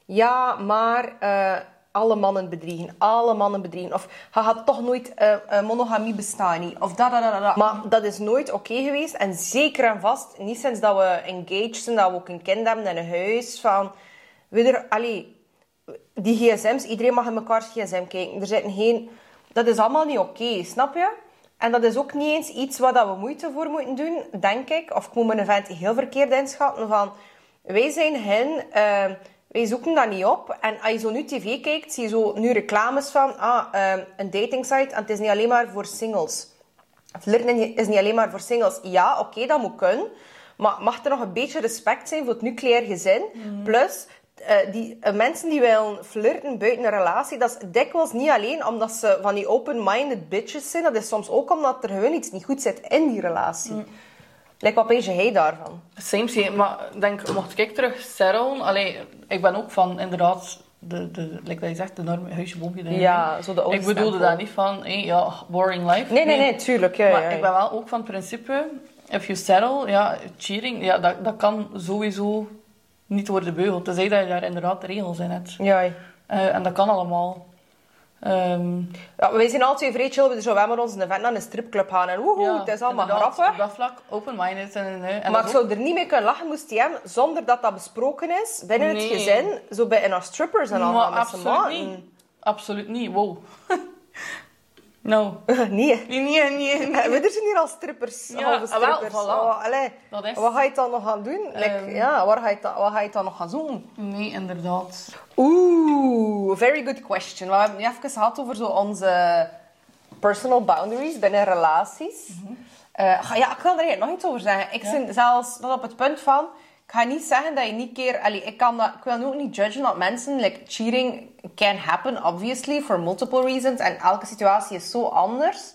ja, maar... eh, alle mannen bedriegen, alle mannen bedriegen. Of je gaat toch nooit eh, eh, monogamie bestaan. Niet. Of dat, dat, dat, dat. Maar dat is nooit oké geweest. En zeker en vast, niet sinds dat we engaged zijn, dat we ook een kind hebben en een huis. Van, we er, allee, die gsm's, iedereen mag in mekaars gsm kijken. Er zitten geen... Dat is allemaal niet oké, snap je? En dat is ook niet eens iets waar dat we moeite voor moeten doen, denk ik. Of ik moet mijn event heel verkeerd inschatten van... Wij zijn hen... eh, wij zoeken dat niet op. En als je zo nu tv kijkt, zie je zo nu reclames van... Ah, eh, een datingsite en het is niet alleen maar voor singles. Flirten is niet alleen maar voor singles. Ja, oké, dat moet kunnen. Maar mag er nog een beetje respect zijn voor het nucleair gezin? Plus, eh, die, eh, mensen die willen flirten buiten een relatie, dat is dikwijls niet alleen omdat ze van die open-minded bitches zijn. Dat is soms ook omdat er gewoon iets niet goed zit in die relatie. Like, wat jij daarvan? Same. Maar denk, mocht ik terug settelen... Allee, ik ben ook van, inderdaad... De, de, like dat je zegt, de norm, huisje, boompje. Ja, zo de Ik bedoelde dat niet van, hey, ja, boring life. Nee, nee, nee, tuurlijk. Ja, maar ja, ja. ik ben wel ook van het principe, if you settle, ja, cheating, ja, dat, dat kan sowieso niet worden beugeld. Tenzij dat je daar inderdaad de regels in hebt. Ja. Eh, en dat kan allemaal. Ehm, Ja, wij zijn alle twee vrij. We zouden wel met onze event naar een stripclub gaan. En woehoe, ja, het is allemaal grappig. Op dat vlak, open-minded. En, en maar ik ook- zou er niet mee kunnen lachen, moest hij hem, zonder dat dat besproken is, binnen het gezin, zo bij een strippers en al Maar absoluut niet. Absoluut niet, wow. no. nee. Nee, nee, nee. nee. We zijn hier al strippers, Ja, halve ah, wel, strippers. voilà. Oh, allee. Dat is- Wat ga je dan nog gaan doen? Like, Ehm. ja, waar ga, je wat ga je dan nog gaan zoeken? Nee, inderdaad. Oeh, very good question. We hebben het nu even gehad over zo onze personal boundaries binnen relaties. Eh, ga- ja, ik wil er nog iets over zeggen. Ik Ja. ben zelfs op het punt van... Ik ga niet zeggen dat je niet keer... Allee, ik, kan dat, ik wil nu ook niet judgen dat mensen... Like, cheating can happen, obviously, for multiple reasons. En elke situatie is zo anders.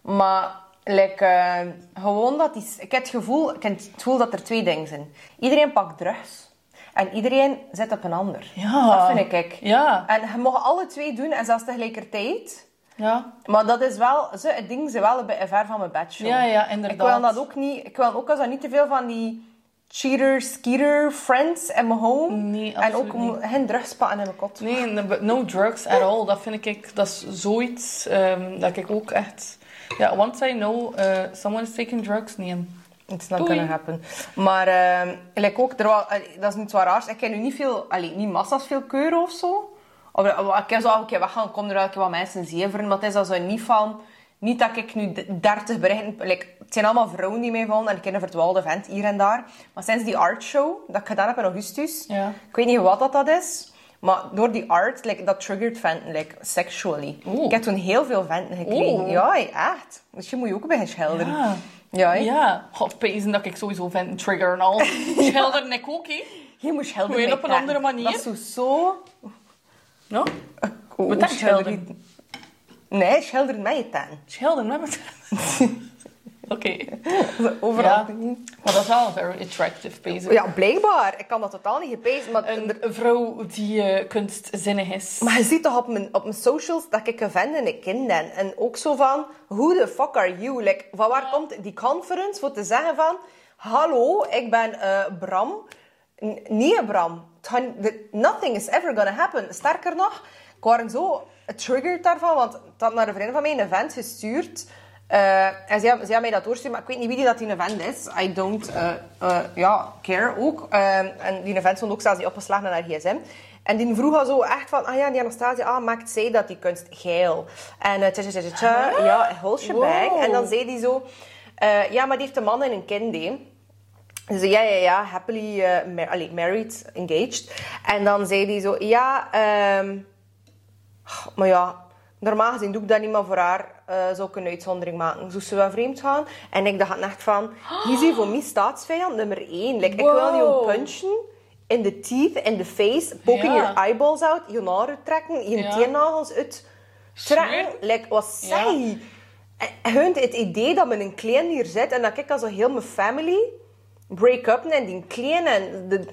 Maar... Like, eh, gewoon dat die, ik heb het gevoel, ik heb het gevoel dat er twee dingen zijn. Iedereen pakt drugs. En iedereen zit op een ander. Ja. Dat vind ik. Ja. En je mag alle twee doen en zelfs tegelijkertijd. Ja. Maar dat is wel, ze, het ding ze wel een beetje ver van mijn bedshow. Ja, ja, Ik inderdaad. wil dat ook niet, ik wil ook als dat niet te veel van die cheater, skeeter friends in mijn home. Nee, En ook niet. geen drugs pakken in mijn kot. Nee, no- drugs at all. Dat vind ik, dat is zoiets ehm, dat ik ook echt... Ja, once I know uh, someone is taking drugs, nee. It's not gonna happen. Maar uh, like ook, er was, allee, dat is niet zo raar. Ik ken nu niet veel, allee, niet massa's veel keuren of zo. Of, ik heb zo al een keer weggaan, kom er wel wat mensen zeveren. Maar het is dat zo niet van... Niet dat ik nu d- 30 berichten... Like, het zijn allemaal vrouwen die mij volgen en ik ken een verdwaalde vent hier en daar. Maar sinds die artshow dat ik gedaan heb in augustus... Ja. Ik weet niet wat dat, dat is. Maar door die art, like, dat triggert venten, like, sexually. Oeh. Ik heb toen heel veel venten gekregen. Oeh. Ja, echt. Dus je moet je ook bij schilderen. Ja. Ja? Ja. God, pezen dat ik sowieso vind een trigger en al. Schilderen ik ook, hè. Je moet met op een andere manier. Dat is zo... No? Oh, schilderen. Nee, schilderen met je teen. Schilderen met mijn Oké. Overal. Ja. Maar dat is wel very attractive, pezen. Ja, blijkbaar. Ik kan dat totaal niet gepezen. Maar, Een vrouw die eh, kunstzinnig is. maar je ziet toch op mijn, op mijn socials dat ik een vent en een kind ben. En ook zo van, who the fuck are you? Like, van waar komt die conference voor te zeggen van... Hallo, ik ben eh, Bram. N- Nee, Bram. Niet- de- Nothing is ever gonna happen. Sterker nog, ik was zo getriggerd daarvan, want het had naar een vriend van mij een event gestuurd. Eh, en ze had, mij dat doorsturen, maar ik weet niet wie die dat die event is. I don't eh, eh, ja, care ook. En die event stond ook zelfs niet opgeslagen naar haar gsm. En die vroeg al zo echt van, ah ja, die Anastasia, ah, maakt zij dat die kunst geil? En tja, tja, tja, tja, ja, whole shebang. Wow. En dan zei die zo, ja, maar die heeft een man en een kind, hè. Ze zei, ja, ja, ja, happily allee, married, engaged. En dan zei hij zo, ja, ehm, maar ja, normaal gezien doe ik dat niet, maar voor haar eh, zou ik een uitzondering maken. Zou ze wel vreemd gaan? En ik dacht echt van, hier is hier voor mij staatsvijand nummer één. Like, Ik wil een punchen in de teeth, in de face, poking Ja. your eyeballs out, je naren trekken, je Ja. teennagels uit trekken. Like, wat saai. En hun het idee dat men een klein hier zit en dat ik als heel mijn family break up en die klein en de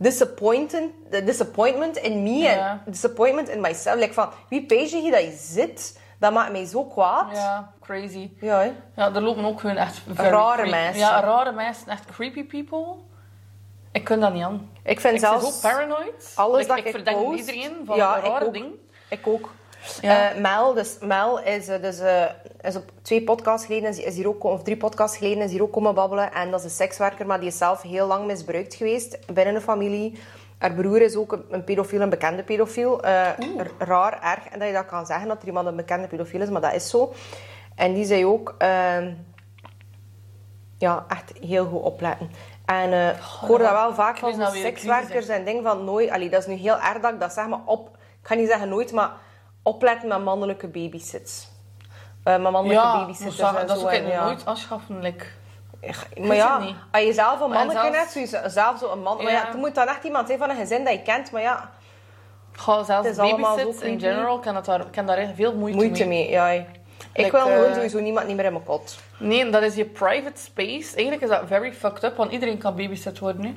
disappointment, disappointment in me en disappointment in myself. Like van, wie pees je hier dat je zit? Dat maakt mij zo kwaad. Ja, crazy. Ja, hè. Ja, er lopen ook gewoon echt Rare mensen. Ja, rare mensen. Echt creepy people. Ik kan dat niet aan. Ik vind Ik ben zelfs zo paranoid. alles Like, dat ik ik verdenk post- iedereen van Ja, een ik rare ook. ding. Ik ook. Ja. Eh, Mel, dus Mel is, eh, dus, eh, is op twee podcasts geleden, is, hier ook, of drie podcasts geleden, is hier ook komen babbelen. En dat is een sekswerker, maar die is zelf heel lang misbruikt geweest binnen een familie. Haar broer is ook een, pedofiel, een bekende pedofiel. Raar, erg. En dat je dat kan zeggen, dat er iemand een bekende pedofiel is, maar dat is zo. En die zei ook... ehm, ja, echt heel goed opletten. En eh, ik hoor dat wel vaak van nou sekswerkers en dingen van nooit... Allee, dat is nu heel erg dat ik dat zeg, maar op... Ik ga niet zeggen nooit, maar opletten met mannelijke babysits. Eh met mannelijke Ja, babysitters dat, en dat zo. ik en ja. nooit. Like. Maar ja, als je zelf een zelfs- hebt, zo je zelf zo een man... Maar ja, het moet dan echt iemand zijn van een gezin dat je kent, maar ja, Ga zelfs Het is allemaal babysits zo in general kan, het daar, kan daar veel moeite, moeite mee. mee. Ja. Ik Like, wil gewoon eh, sowieso niemand niet meer in mijn kot. Nee, dat is je private space. Eigenlijk is dat very fucked up, want iedereen kan babysit worden nu.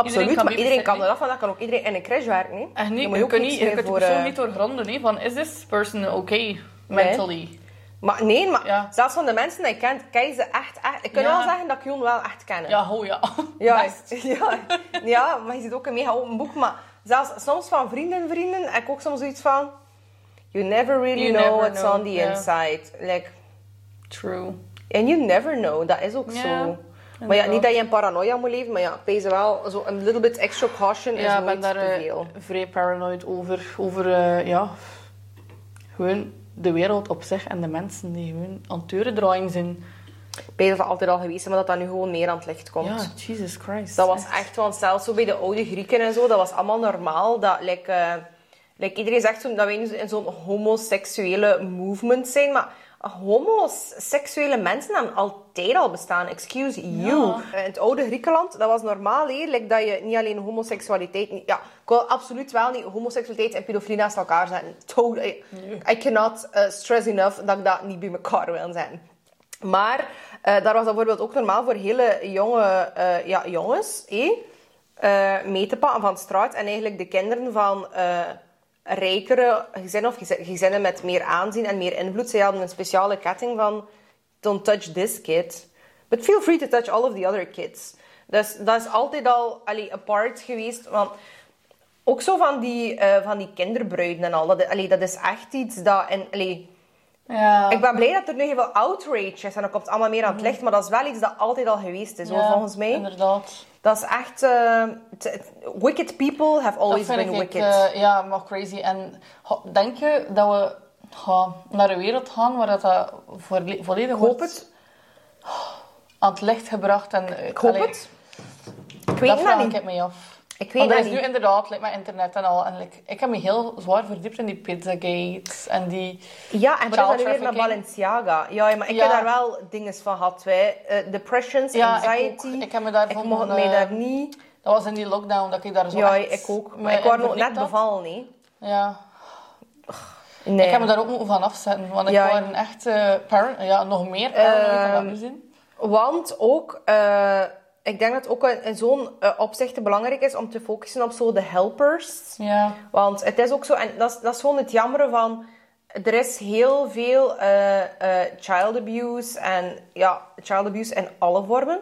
Absoluut, maar iedereen kan want dat kan ook iedereen in een crash werken. Hè. Echt niet, je, ook niks niet, je kunt voor, persoon eh, niet doorgronden. hè, van, is this person okay mentally? Maar nee, maar Ja. zelfs van de mensen die je kent, ken je ze echt, echt. Ik kan Ja. wel zeggen dat ik Jon wel echt ken. Ja, ho ja. ja, ja, ja, maar je ziet ook een mega open boek. Maar zelfs soms van vrienden, vrienden, heb ik ook soms zoiets van... You never really You know never what's know, on the inside. Like, True. and you never know, dat is ook zo. Maar ja, niet dat je in paranoia moet leven, maar ja, ik wees wel zo een little bit extra caution is Ja, nooit ben daar te eh, veel. vrij paranoid over. Over, eh, ja, gewoon de wereld op zich en de mensen die gewoon aan het deurendraaien zijn. Ik weet dat dat altijd al geweest is, maar dat dat nu gewoon meer aan het licht komt. Ja, Jesus Christ. Dat was echt, want zelfs zo bij de oude Grieken en zo, dat was allemaal normaal. Dat, like, like iedereen zegt zo, dat wij nu in zo'n homoseksuele movement zijn, maar homoseksuele mensen hebben altijd al bestaan. Excuse you. Ja. In het oude Griekenland, dat was normaal, like, dat je niet alleen homoseksualiteit... niet- Ja, ik wil absoluut wel niet homoseksualiteit en pedofilie naast elkaar zetten. Totally. I cannot uh, stress enough dat ik dat niet bij elkaar wil zijn. Maar eh, daar was dat bijvoorbeeld ook normaal voor hele jonge eh, ja, jongens eh, mee te pakken van straat. En eigenlijk de kinderen van eh, rijkere gezinnen of gezi- gezinnen met meer aanzien en meer invloed. Zij hadden een speciale ketting van don't touch this kid. But feel free to touch all of the other kids. Dus dat is altijd al allee, apart geweest. Want ook zo van die, eh, van die kinderbruiden en al. Dat, allee, dat is echt iets dat... En, allee, Ja. ik ben blij dat er nu heel veel outrage is en dan komt allemaal meer aan het licht. Maar dat is wel iets dat altijd al geweest is, hoor, Ja, volgens mij. Inderdaad. Dat is echt... eh, wicked people have always been ik wicked. eh, ja, maar crazy. En denk je dat we naar een wereld gaan waar dat, dat volle- volledig ik hoop wordt het. aan het licht gebracht? En, Ik hoop allee, het. Ik weet Dat niet. ik me af. Ik weet Want het is niet. nu inderdaad, like, met internet en al. En, like, ik heb me heel zwaar verdiept in die Pizzagate en die... Ja, en Child dan nu weer naar trafficking. Balenciaga. Ja, maar ik Ja. heb daar wel dingen van gehad. Wij. Eh, depressions, Ja, ik anxiety. ook. Ik heb me daarvan, Ik mocht mij daar niet... Dat was in die lockdown dat ik daar zo Ja, ik ook. Maar ik was in nog net bevallen, nee. Ja. Nee. Ik heb me daar ook moeten van afzetten. Want ik Ja. was echt parent, ja, nog meer dan dat Ehm, nu. Want ook, eh, ik denk dat het ook in, zo'n eh, opzicht belangrijk is om te focussen op zo de helpers. Ja. Want het is ook zo, en dat is, dat is gewoon het jammere van, er is heel veel eh, eh, child abuse en ja, child abuse in alle vormen.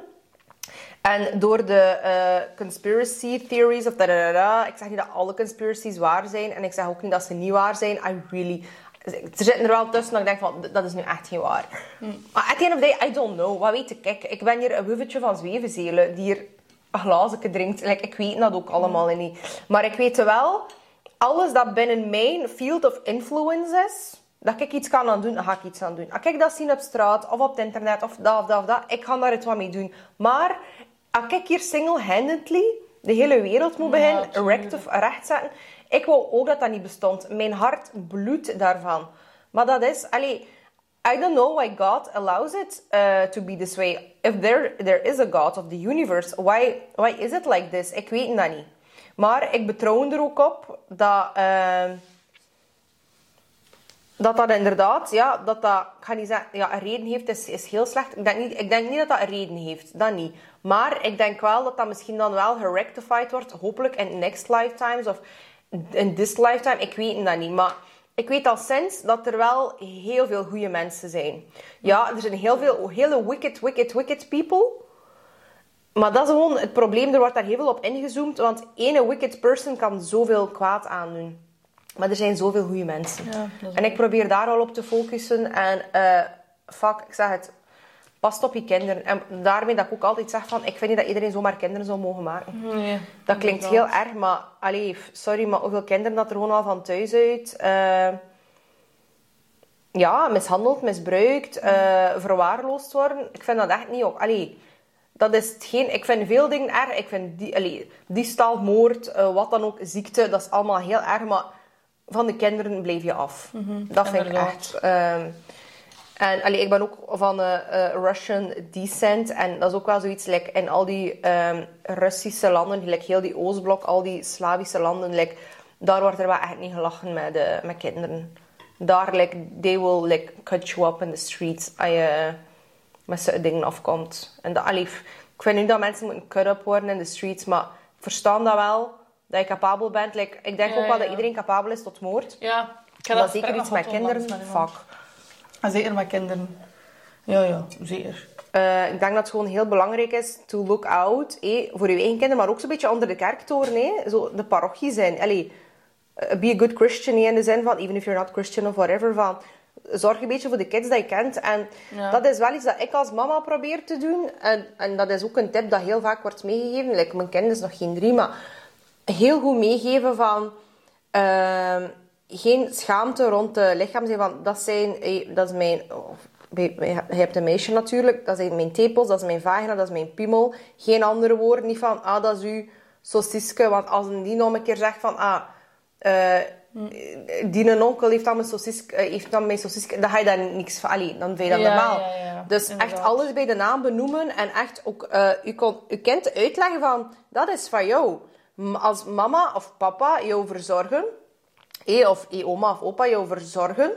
En door de conspiracy theories of da, da, da, da, ik zeg niet dat alle conspiracies waar zijn en ik zeg ook niet dat ze niet waar zijn. I really, er zitten er wel tussen dat ik denk van, dat is nu echt geen waar. Maar at the end of the day, I don't know. Wat weet ik? Ik, ik ben hier een wuffetje van zwevenzelen die hier een glazen drinkt. Like, ik weet dat ook allemaal niet. Maar ik weet wel, alles dat binnen mijn field of influence is, dat ik iets kan aan doen, dan ga ik iets aan doen. Als ik dat zie op straat of op het internet of dat of dat of dat, ik ga daar iets wat mee doen. Maar als ik hier single-handedly de hele wereld moet beginnen recht of rechtzetten, ik wou ook dat dat niet bestond. Mijn hart bloedt daarvan. Maar dat is, allee, I don't know why God allows it uh, to be this way. If there, there is a God of the universe, why, why is it like this? Ik weet dat niet. Maar ik betrouw er ook op dat... Uh, dat dat inderdaad, ja, dat dat, ik ga niet zeggen, ja, een reden heeft, is, is heel slecht. Ik denk, niet, ik denk niet dat dat een reden heeft, dat niet. Maar ik denk wel dat dat misschien dan wel gerectified wordt, hopelijk in next lifetimes of in this lifetime, ik weet dat niet. Maar ik weet al sinds dat er wel heel veel goede mensen zijn. Ja, er zijn heel veel hele wicked, wicked, wicked people. Maar dat is gewoon het probleem, er wordt daar heel veel op ingezoomd, want ene wicked person kan zoveel kwaad aandoen. Maar er zijn zoveel goede mensen. Ja, en ik probeer daar al op te focussen. En uh, fuck, ik zeg het, past op je kinderen. En daarmee dat ik ook altijd zeg van, ik vind niet dat iedereen zomaar kinderen zou mogen maken. Nee, dat klinkt heel erg, maar allee, sorry, maar hoeveel kinderen dat er gewoon al van thuis uit... Uh, ja, mishandeld, misbruikt, uh, verwaarloosd worden. Ik vind dat echt niet op. Allee, dat is geen... Ik vind veel dingen erg. Ik vind die, allee, diefstal, moord, wat dan ook, ziekte, dat is allemaal heel erg. Maar van de kinderen bleef je af. dat vind ik echt. En allee, ik ben ook van uh, uh, Russian descent. En dat is ook wel zoiets, like, in al die um, Russische landen, like, heel die Oostblok, al die Slavische landen, like, daar wordt er wel echt niet gelachen met, uh, met kinderen. Daar, like, they will like, cut you up in the streets als je met zo'n dingen afkomt. En dat, allee, ik vind niet dat mensen moeten cut up worden in de streets, maar verstaan dat wel dat je capabel bent. Like, ik denk Ja, ook wel ja. dat iedereen capabel is tot moord. Ja, ik Maar dat zeker iets met kinderen, fuck. Zeker met kinderen. Ja, ja, zeker. Eh, ik denk dat het gewoon heel belangrijk is to look out eh, voor je eigen kinderen, maar ook zo'n beetje onder de kerktoren. Eh, zo de parochie zijn. Allee, eh, be a good Christian eh, in de zin van, even if you're not Christian of whatever, van zorg een beetje voor de kids dat je kent. En Ja. dat is wel iets dat ik als mama probeer te doen. En, en dat is ook een tip dat heel vaak wordt meegegeven. Like, mijn kind is nog geen drie, maar heel goed meegeven van... ehm, geen schaamte rond de lichaam zijn van dat zijn dat is mijn je hebt een meisje natuurlijk dat zijn mijn tepels dat is mijn vagina dat is mijn piemel. Geen andere woorden niet van ah dat is uw sauciske want als een die nog een keer zegt van ah eh, die een onkel heeft dan mijn sauciske eh, heeft dan mijn dan ga je daar niks van allee, dan vind je dat Ja, normaal. ja, ja, dus inderdaad. echt alles bij de naam benoemen en echt ook eh je, kon, kind uitleggen van dat is van jou. Als mama of papa jou verzorgen eh, of eh, oma of opa jou verzorgen,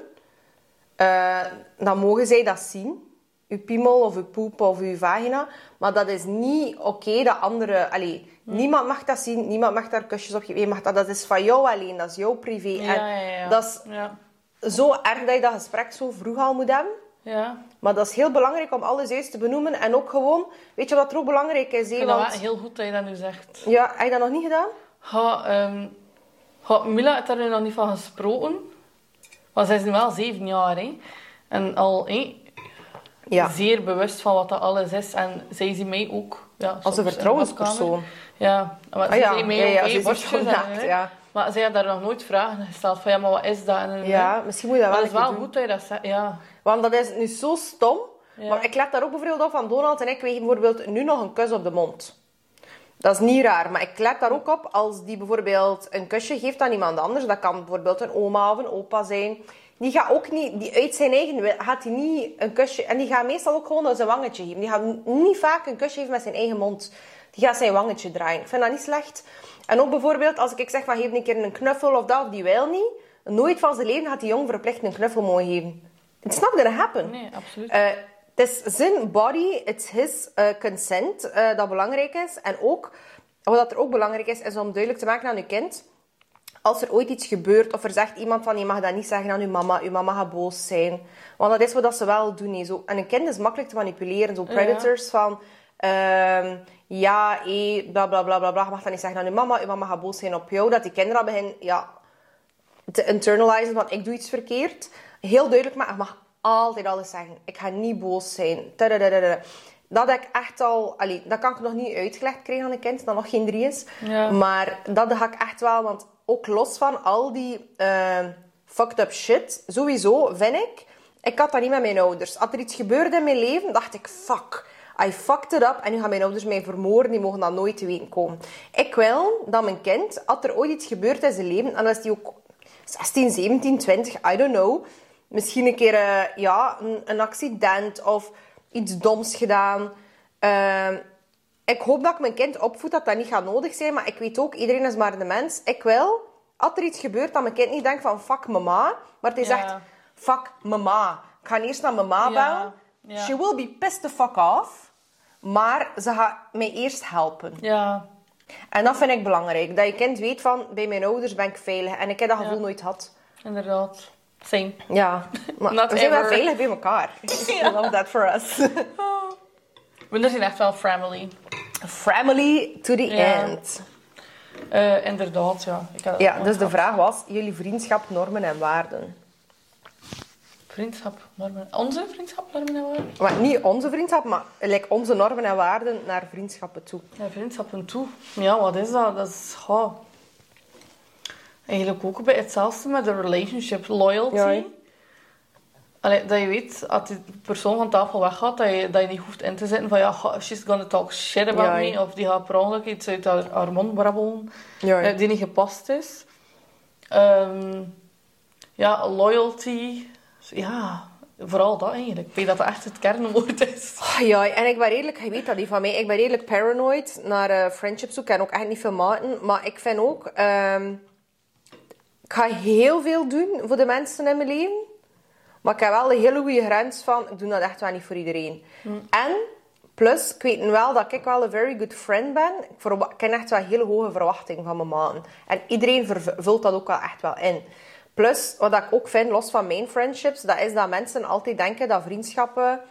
eh, dan mogen zij dat zien. Uw piemel of uw poep of uw vagina. Maar dat is niet oké dat anderen... Allee, niemand mag dat zien. Niemand mag daar kusjes op geven. Je mag dat, dat is van jou alleen. Dat is jouw privé. Ja, en ja, ja. dat is zo erg dat je dat gesprek zo vroeg al moet hebben. Ja. Maar dat is heel belangrijk om alles juist te benoemen. En ook gewoon... Weet je wat er ook belangrijk is? Ik hè? vind dat Want, heel goed dat je dat nu zegt. ja, heb je dat nog niet gedaan? Ha, ehm, ha, Mila heeft daar nu nog niet van gesproken. Maar zij is nu wel zeven jaar, hè. En al hè, Ja. zeer bewust van wat dat alles is. En zij ziet mij ook... Ja, Als een vertrouwenspersoon. Ja, maar Ah ze ja, zei mij ja, ook, ja, borstjes naakt, ja. Maar zij had daar nog nooit vragen gesteld van, ja, maar wat is dat? En, Ja, misschien moet je dat Maar wel dat is wel doen. goed dat je dat zegt, ja. Want dat is nu zo stom. Maar ik let daar ook bijvoorbeeld op van Donald en ik. Wij geven bijvoorbeeld nu nog een kus op de mond. Dat is niet raar, maar ik let daar ook op als die bijvoorbeeld een kusje geeft aan iemand anders. Dat kan bijvoorbeeld een oma of een opa zijn. Die gaat ook niet, die uit zijn eigen wil, gaat hij niet een kusje... En die gaat meestal ook gewoon zijn wangetje geven. Die gaat niet vaak een kusje geven met zijn eigen mond. Die gaat zijn wangetje draaien. Ik vind dat niet slecht. En ook bijvoorbeeld als ik zeg van geef een keer een knuffel of dat, of die wil niet. Nooit van zijn leven gaat die jong verplicht een knuffel mogen geven. It's not gonna happen. Nee, absoluut. Eh, het is zijn body, it's his eh, consent eh, dat belangrijk is. En ook, wat er ook belangrijk is, is om duidelijk te maken aan je kind. Als er ooit iets gebeurt, of er zegt iemand van je mag dat niet zeggen aan je mama, je mama gaat boos zijn. Want dat is wat ze wel doen. hè. Zo, en een kind is makkelijk te manipuleren. Zo predators van, Ehm, ja, hé, bla bla bla bla bla. Je mag dat niet zeggen aan je mama. Je mama gaat boos zijn op jou. Dat die kinderen beginnen ja, te internalizen van ik doe iets verkeerd. Heel duidelijk, maar je mag altijd alles zeggen. Ik ga niet boos zijn. Dat heb ik echt al... Allee, dat kan ik nog niet uitgelegd krijgen aan een kind dat nog geen drie is. Ja. Maar dat ga ik echt wel... Want ook los van al die eh, fucked up shit, sowieso vind ik... Ik had dat niet met mijn ouders. Als er iets gebeurde in mijn leven, dacht ik... Fuck, I fucked it up. En nu gaan mijn ouders mij vermoorden. Die mogen dat nooit te weten komen. Ik wil dat mijn kind, als er ooit iets gebeurt in zijn leven... En dan is die ook 16, 17, 20, I don't know. Misschien een keer eh, ja, een, een accident of iets doms gedaan. Ehm, ik hoop dat ik mijn kind opvoed dat dat niet gaat nodig zijn. Maar ik weet ook, iedereen is maar een mens. Ik wil, als er iets gebeurt, dat mijn kind niet denkt van fuck mama. Maar het is Ja. echt fuck mama. Ik ga eerst naar mama Ja, bellen. ja. She will be pissed the fuck off. Maar ze gaat mij eerst helpen. Ja. En dat vind ik belangrijk. Dat je kind weet van, bij mijn ouders ben ik veilig. En ik heb dat gevoel nooit gehad. Inderdaad. Same. Ja, maar Not we zijn wel ever. veilig bij elkaar. I love that for us. We zijn echt wel family. Family to the Ja. end. Eh, inderdaad, ja. Ik dat Ja, dus de vraag was, jullie vriendschap, normen en waarden. Vriendschap, normen. Onze vriendschap, normen en waarden? Maar niet onze vriendschap, maar like onze normen en waarden naar vriendschappen toe. Ja, vriendschappen toe. Ja, wat is dat? Dat is... ja, Eigenlijk ook bij hetzelfde met de relationship. Loyalty. Ja. Allee, dat je weet, als die persoon van tafel weggaat, dat je, dat je niet hoeft in te zetten van ja, she's gonna talk shit about Ja, me. Of die gaat per ongeluk iets uit haar, haar mond brabbelen Ja, eh, die niet gepast is. Ehm, ja, loyalty. Ja, vooral dat eigenlijk. Ik weet dat dat echt het kernwoord is. Ah, ja, en ik ben redelijk, je weet dat die van mij, ik ben redelijk paranoid naar eh friendships toe. Ik ken ook echt niet veel maten. Maar ik vind ook, ehm, ik ga heel veel doen voor de mensen in mijn leven. Maar ik heb wel een hele goede grens van, ik doe dat echt wel niet voor iedereen. En, plus, ik weet wel dat ik wel een very good friend ben. Ik, ik heb echt wel hele hoge verwachtingen van mijn maten. En iedereen vult dat ook wel echt wel in. Plus, wat ik ook vind, los van mijn friendships, dat is dat mensen altijd denken dat vriendschappen,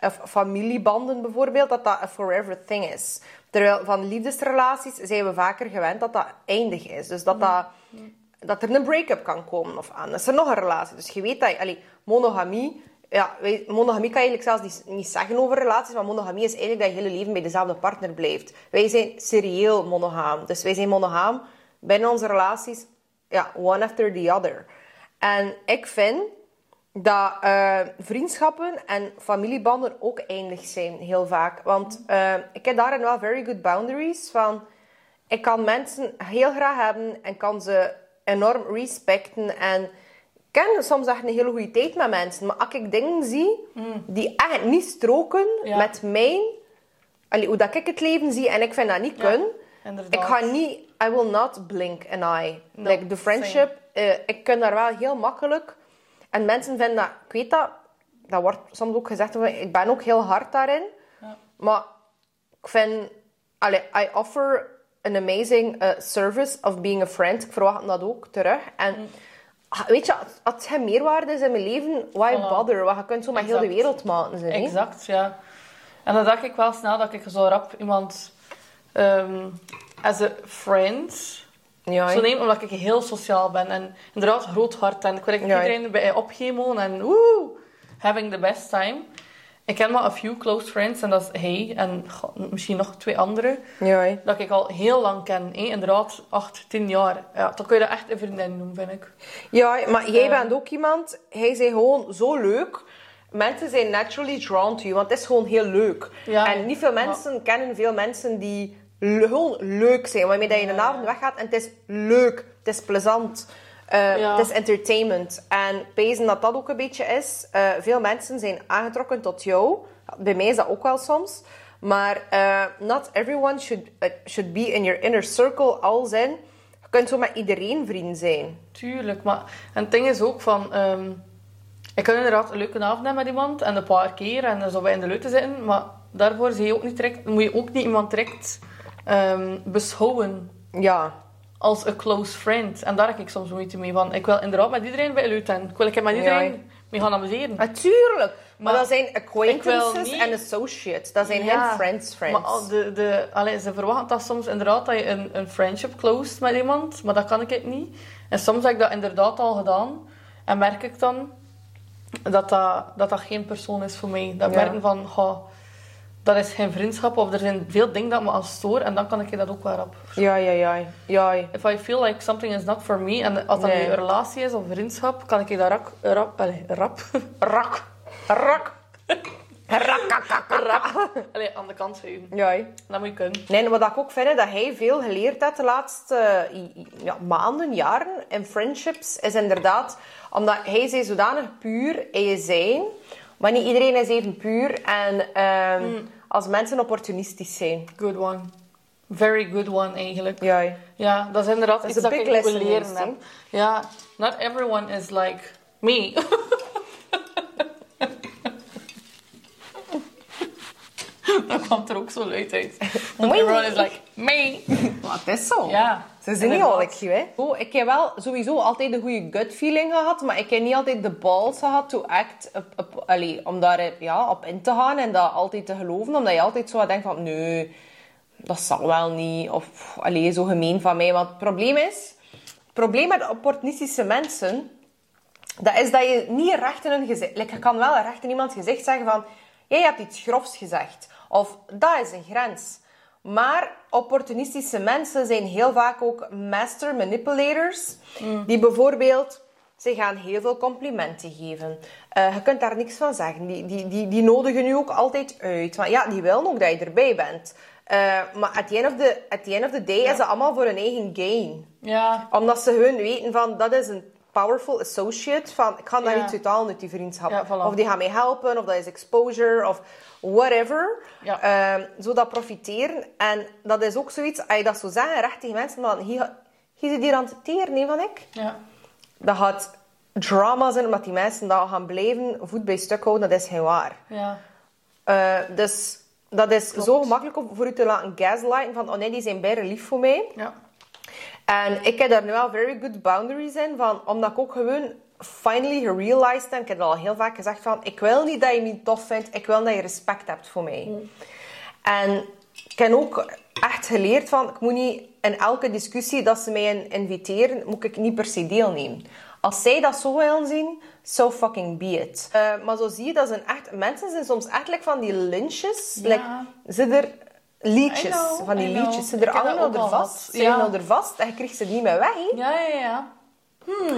of familiebanden bijvoorbeeld, dat dat een forever thing is. Terwijl van liefdesrelaties zijn we vaker gewend dat dat eindig is. Dus dat, dat, dat er een break-up kan komen of aan. Is er nog een relatie? Dus je weet dat allee, monogamie, ja, monogamie kan je eigenlijk zelfs niet, niet zeggen over relaties, maar monogamie is eigenlijk dat je hele leven bij dezelfde partner blijft. Wij zijn serieel monogaam. Dus wij zijn monogaam binnen onze relaties, ja, one after the other. En ik vind dat eh, vriendschappen en familiebanden ook eindig zijn, heel vaak. Want eh, ik heb daarin wel very good boundaries. Van, ik kan mensen heel graag hebben en kan ze enorm respecten. En ik ken soms echt een hele goede tijd met mensen. Maar als ik dingen zie die echt niet stroken Ja. met mijn... Allee, hoe dat ik het leven zie en ik vind dat niet Ja, kun. inderdaad. Ik ga niet... I will not blink an eye. No, like, the friendship, eh, ik kan daar wel heel makkelijk... En mensen vinden dat... Ik weet dat... Dat wordt soms ook gezegd. Ik ben ook heel hard daarin. Ja. Maar ik vind... Allee, I offer an amazing eh, service of being a friend. Ik verwacht dat ook terug. En Mm. weet je, als, het geen meerwaarde is in mijn leven, why Voilà. bother? Want je kunt zo met heel de wereld maken. Zijn? Exact, ja. En dan dacht ik wel snel dat ik zo rap iemand ehm as a friend Ja, zo neem, omdat ik heel sociaal ben. En inderdaad, groot hart. En ik wil Ja. iedereen bij opgemoen en woe, having the best time. Ik ken maar a few close friends en dat is hij en misschien nog twee andere. Ja. Dat ik al heel lang ken. Inderdaad, acht, tien jaar. Ja, dan kun je dat echt een vriendin noemen, vind ik. Ja, maar jij Eh. bent ook iemand, hij is gewoon zo leuk. Mensen zijn naturally drawn to you, want het is gewoon heel leuk. Ja, en niet veel mensen kennen veel mensen die gewoon leuk zijn. Waarmee dat je een avond weggaat en het is leuk, het is plezant. Ja. Het is entertainment. En pezen dat dat ook een beetje is. eh, veel mensen zijn aangetrokken tot jou. Bij mij is dat ook wel soms. Maar eh, not everyone should, should be in your inner circle. Als in, je kunt zo met iedereen vriend zijn. Tuurlijk, maar en het ding is ook van... ehm, ik kan inderdaad een leuke avond hebben met iemand en een paar keer en dan zo bij in de leute zitten, maar daarvoor zie je ook niet direct, moet je ook niet iemand direct ehm, beschouwen Ja, als een close friend. En daar heb ik soms moeite mee van. Ik wil inderdaad met iedereen bij leute en ik wil ik met iedereen mee gaan amuseren. natuurlijk. Maar, dat zijn acquaintances en associates. Dat zijn Ja, geen friends friends. Maar de, de, allee, ze verwachten dat soms inderdaad dat je een, een friendship closed met iemand, maar dat kan ik niet. En soms heb ik dat inderdaad al gedaan en merk ik dan dat dat, dat, dat geen persoon is voor mij. Dat ik Ja. merk van, goh, dat is geen vriendschap of er zijn veel dingen dat me al storen en dan kan ik dat ook wel op. Ja, ja, ja. ja. If I feel like something is not for me en als dat Nee. een relatie is of vriendschap, kan ik dat rak, rap, allee, rap, rak, rak, rak, allee, aan de kant schuiven. Ja. Dat moet je kunnen. Nee, wat ik ook vind, dat hij veel geleerd heeft de laatste ja, maanden, jaren in friendships, is inderdaad, omdat hij is zodanig puur in je zijn, maar niet iedereen is even puur. En ehm, als mensen opportunistisch zijn. Good one. Very good one, eigenlijk. Ja. Ja, dat is inderdaad Dat is iets een dat big ik wil leren. Ja, not everyone is like me. dat kwam er ook zo luid uit. Me. everyone is like me. Maar het is zo. Ja, Ze zijn niet al hè. Oh, ik heb wel sowieso altijd een goede gut feeling gehad, maar ik heb niet altijd de balls gehad to act op, op, allee, om daar ja, op in te gaan en dat altijd te geloven, omdat je altijd zo denkt van, nee, dat zal wel niet, of allee, zo gemeen van mij. Want het probleem is, het probleem met opportunistische mensen, dat is dat je niet recht in hun gezicht... Like, je kan wel recht in iemands gezicht zeggen van... Jij hebt iets grofs gezegd. Of dat is een grens. Maar opportunistische mensen zijn heel vaak ook master manipulators. Die bijvoorbeeld... Ze gaan heel veel complimenten geven. Eh, je kunt daar niks van zeggen. Die, die, die, die nodigen je ook altijd uit. Maar ja, die willen ook dat je erbij bent. Eh, maar at the end of the, at the, end of the day is het allemaal voor hun eigen gain Ja, omdat ze hun weten van, dat is een powerful associate. Van, ik ga daar Ja. iets uithalen uit die vriendschap. Voilà. Of die gaan mij helpen, of dat is exposure, of whatever. Ja. Ehm, zo dat profiteren. En dat is ook zoiets, als je dat zo zegt, recht tegen mensen, dan hier, hier zit hier aan het teren, nee, van ik. ja. Dat gaat drama zijn, omdat die mensen dat gaan blijven voet bij stuk houden, dat is geen waar. Ja, Eh, dus dat is zo gemakkelijk om voor u te laten gaslighten van, oh nee, die zijn bijna lief voor mij. ja. En ik heb daar nu wel very good boundaries in, van, omdat ik ook gewoon finally gerealized heb, ik heb dat al heel vaak gezegd, van, ik wil niet dat je me tof vindt, ik wil dat je respect hebt voor mij. En ik heb ook echt geleerd van, ik moet niet in elke discussie dat ze mij in- inviteren, moet ik niet per se deelnemen. Als zij dat zo willen zien, so fucking be it. Eh, maar zo zie je, dat zijn echt, mensen zijn soms like van die lynches. Ja. Like, zit er liedjes, know, van die liedjes. Ze er allemaal er vast. Ze Ja. er vast en je krijgt ze niet meer weg. Ja, ja, ja.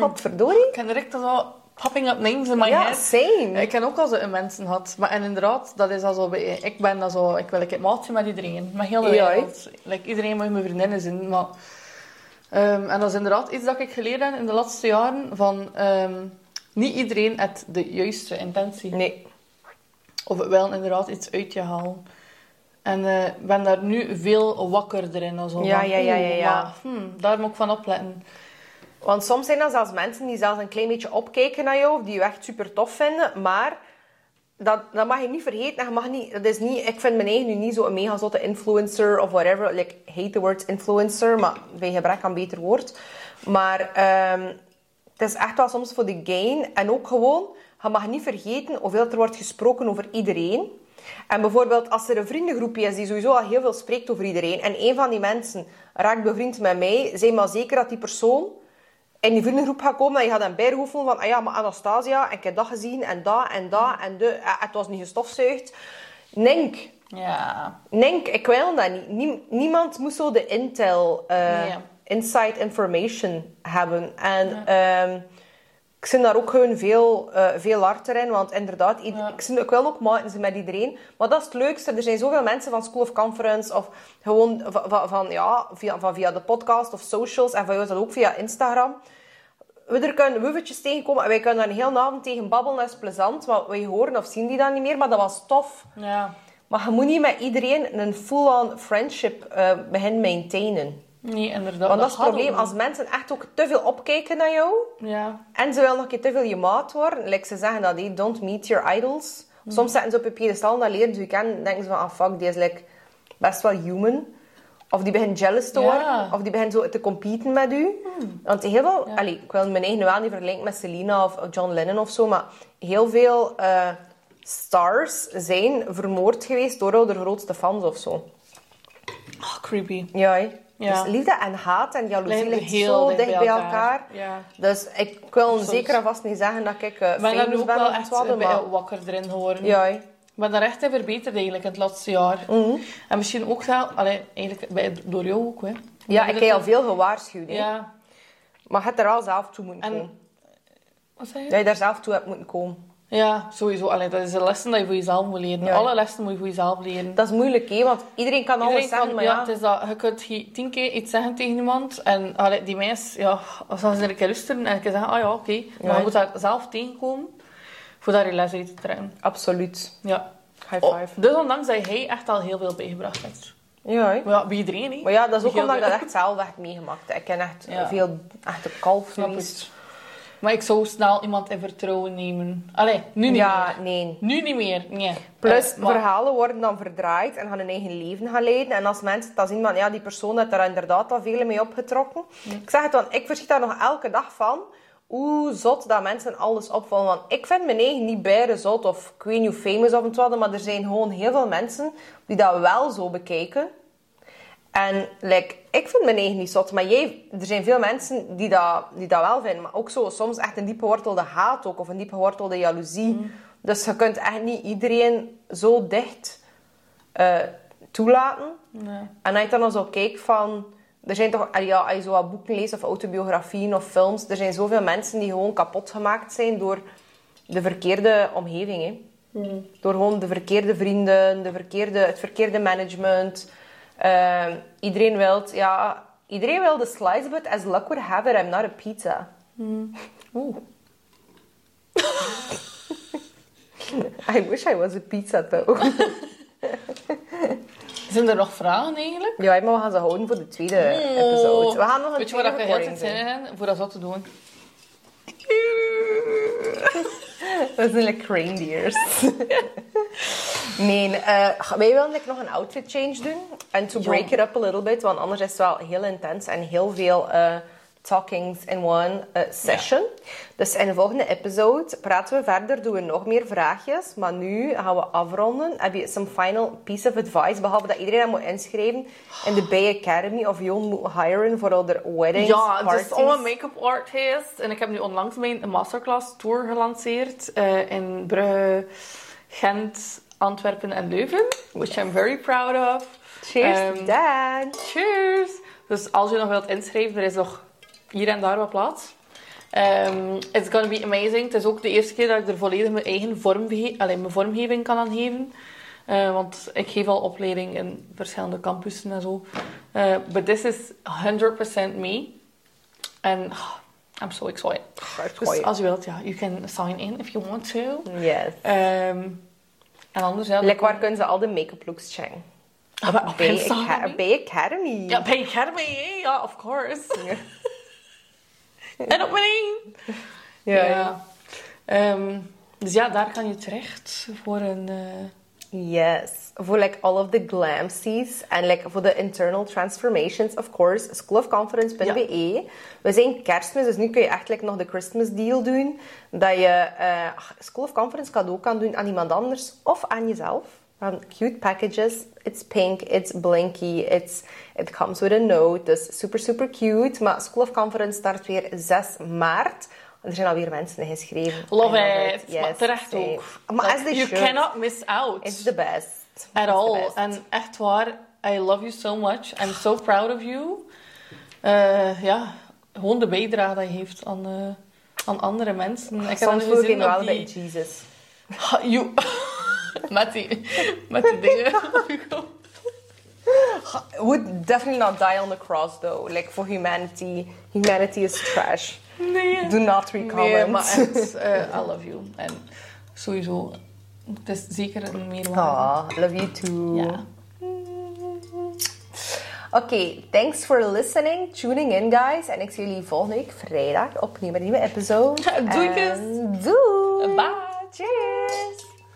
Godverdorie. Ik heb direct zo popping up names in my Ja, head. same. Ik ken ook al een mensen gehad. Maar en inderdaad, dat is al zo bij... Ik ben dat zo... Ik wil een maatje met iedereen. Met heel de Ja, wereld. Like, iedereen mag mijn vriendinnen zijn. Maar, Ehm, en dat is inderdaad iets dat ik geleerd heb in de laatste jaren. Van... ehm, niet iedereen heeft de juiste intentie. Nee. Of wel inderdaad iets uit je halen. En eh, ik ben daar nu veel wakkerder in. Zo, Ja, van, ja, ja, ja, ja. maar, hmm, daar moet ik van opletten. Want soms zijn dat zelfs mensen die zelfs een klein beetje opkijken naar jou, of die je echt super tof vinden, maar dat, dat mag je niet vergeten. Je mag niet, dat is niet, ik vind mijn eigen nu niet zo'n mega zotte influencer of whatever. Like, hate the word influencer, maar bij gebrek aan beter woord. Maar ehm, het is echt wel soms voor de gain. En ook gewoon, je mag niet vergeten hoeveel er wordt gesproken over iedereen. En bijvoorbeeld als er een vriendengroepje is die sowieso al heel veel spreekt over iedereen, en een van die mensen raakt bevriend met mij, zeg maar zeker dat die persoon in die vriendengroep gaat komen en je gaat dan bijroepen van, ah ja, maar Anastasia, ik heb dat gezien en dat en dat en de, eh, het was niet gestofzuigd. Nink, Ja. Nink, ik wil dat niet. Nie- niemand moet zo de intel, eh, Nee. inside information hebben. En ehm, ik zit daar ook gewoon veel, eh, veel harder in, want inderdaad, Ja. ik, zit, ik wil ook maten met iedereen. Maar dat is het leukste. Er zijn zoveel mensen van School of Conference of gewoon van, van, ja, via, van via de podcast of socials en van jou is dat ook via Instagram. We er kunnen wuffetjes tegenkomen en wij kunnen daar een hele avond tegen babbelen, dat is plezant. Maar wij horen of zien die dan niet meer, maar dat was tof. Ja. Maar je moet niet met iedereen een full-on friendship eh beginnen maintainen. Nee, inderdaad. Want dat is het probleem. Als mensen echt ook te veel opkijken naar jou... Ja. en ze willen nog een keer te veel je maat worden... Like ze zeggen dat, hey, don't meet your idols. Soms zetten ze op je piedestal en dat leren ze je kennen. denken ze van, ah fuck, die is like best wel human. Of die begint jealous te Ja. worden. Of die begint zo te competen met u. Want heel veel... Allee, ik wil mijn eigen wel niet vergelijken met Selena of John Lennon of zo. Maar heel veel... eh, stars zijn vermoord geweest door de grootste fans of zo. Oh, creepy. Ja. Ja. Dus liefde en haat en jaloezie heel zo dicht bij elkaar. Ja. Dus ik wil Soms. zeker en vast niet zeggen dat ik uh, ben famous ook ben wel echt wat, maar... wakker erin geworden. Ja. Ik ben daar echt in verbeterd eigenlijk in het laatste jaar. Mhm. En misschien ook wel, allee, eigenlijk bij, door jou ook. Hè. Ja, ik heb al veel gewaarschuwd. Ja. Maar je hebt er al zelf toe moeten En- komen. Wat zei je? Dat je daar zelf toe hebt moeten komen. Ja, sowieso. Allee, dat is een lessen dat je voor jezelf moet leren. Ja. Alle lessen moet je voor jezelf leren. Dat is moeilijk, hè? Want iedereen kan alles Iedereen zeggen, kan, maar ja, ja... het is dat, je kunt tien keer iets zeggen tegen iemand en allee, die mensen, ja, als ze een keer luisteren en zeggen, ah ja, oké. Maar je moet daar zelf tegenkomen voor daar je les uit te trekken. Absoluut. Ja. High Oh, five. dus ondanks dat hij echt al heel veel bijgebracht heeft. Ja. Maar ja, bij iedereen. Maar ja, dat is ook omdat ik dat echt zelf heb meegemaakt. Ik ken echt veel echte kalf. Maar ik zou snel iemand in vertrouwen nemen. Allee, nu niet Ja, meer. nee. Nu niet meer, nee. Plus, Eh, maar- verhalen worden dan verdraaid en gaan hun eigen leven gaan leiden. En als mensen dan zien van, ja, die persoon heeft daar inderdaad al veel mee opgetrokken. Ik zeg het dan, ik verschiet daar nog elke dag van. Hoe zot dat mensen alles opvallen. Want ik vind mijn eigen niet bijna zot of ik weet niet hoe famous of het wat, maar er zijn gewoon heel veel mensen die dat wel zo bekijken. En like, ik vind mijn eigen niet zot, maar jij, er zijn veel mensen die dat, die dat wel vinden. Maar ook zo, soms echt een diep gewortelde haat ook, of een diep gewortelde jaloezie. Dus je kunt echt niet iedereen zo dicht eh, toelaten. Nee. En als je dan zo kijkt van... Er zijn toch... Ja, als je zo wat boeken leest, of autobiografieën, of films... Er zijn zoveel mensen die gewoon kapot gemaakt zijn door de verkeerde omgeving. Hè. Door gewoon de verkeerde vrienden, de verkeerde, het verkeerde management. Ehm, iedereen wil... Ja, iedereen wil de slice, but as luck would have it, I'm not a pizza. Oeh. I wish I was a pizza, though. Zijn er nog vragen eigenlijk? ja, maar we gaan ze houden voor de tweede episode. We gaan nog een Weet je wat ik tijd doen. zin in voor dat te doen? Dat zijn like reindeers. nee, eh, wij willen like, nog een outfit change doen. En to Ja. break it up a little bit, want anders is het wel heel intens en heel veel eh, talkings in one eh, session. Dus in de volgende episode praten we verder, doen we nog meer vraagjes. Maar nu gaan we afronden. Heb je some final piece of advice, behalve dat iedereen dat moet inschrijven in de Bay Academy of Jon moet hiren voor de weddings, Ja, parties. om een make-up artist. En ik heb nu onlangs mijn masterclass tour gelanceerd eh, in Brugge, Gent, Antwerpen en Leuven. Which I'm very proud of. Cheers that. Cheers! Dus als je nog wilt inschrijven, er is nog hier en daar wat plaats. Ehm, it's gonna be amazing. Het is ook de eerste keer dat ik er volledig mijn eigen vormge alleen mijn vormgeving kan aan geven. Eh, want ik geef al opleiding in verschillende campussen en zo. Eh, but this is 100% me. En ah, I'm so excited. Dus als je wilt, ja, you can sign in if you want to. Yes. Ehm, en anders, ja... Like, waar kunnen ze al de make-up looks checken? Ah, Bij, Instagram, Aca- hè? bij Academy. Ja, bij Academy, ja, of course. en op mijn één. Ja. Ja. Ehm, dus ja, daar kan je terecht voor een... eh, Yes. Voor like all of the glamsies en like voor de internal transformations, of course, schoolofconference.be. We zijn kerstmis, dus nu kun je echt like, nog de Christmas deal doen. Dat je eh School of Conference cadeau kan doen aan iemand anders of aan jezelf. Van cute packages. It's pink, it's blinky, it's, it comes with a note. Dus super, super cute. Maar School of Conference start weer 6 maart. Er zijn alweer mensen ingeschreven. Love I it. Yes, maar terecht same. ook. Maar Like, as they you should. cannot miss out. It's the best. At It's all. best. En echt waar, I love you so much. I'm so proud of you. Eh, ja, gewoon de bijdrage dat je heeft aan, eh, aan andere mensen. Ik heb Soms voel ik wel die... bij Jesus. Ha, met die dingen. Would definitely not die on the cross though. Like for humanity, humanity is trash. nee. Do not recomment. Nee, maar echt, eh, I love you. En sowieso, het is zeker een meerwaarde. Aw, love you too. Ja. Oké, thanks for listening, tuning in guys. En ik zie jullie volgende week vrijdag opnieuw met een nieuwe episode. Doei, En Doei. Bye. Cheers.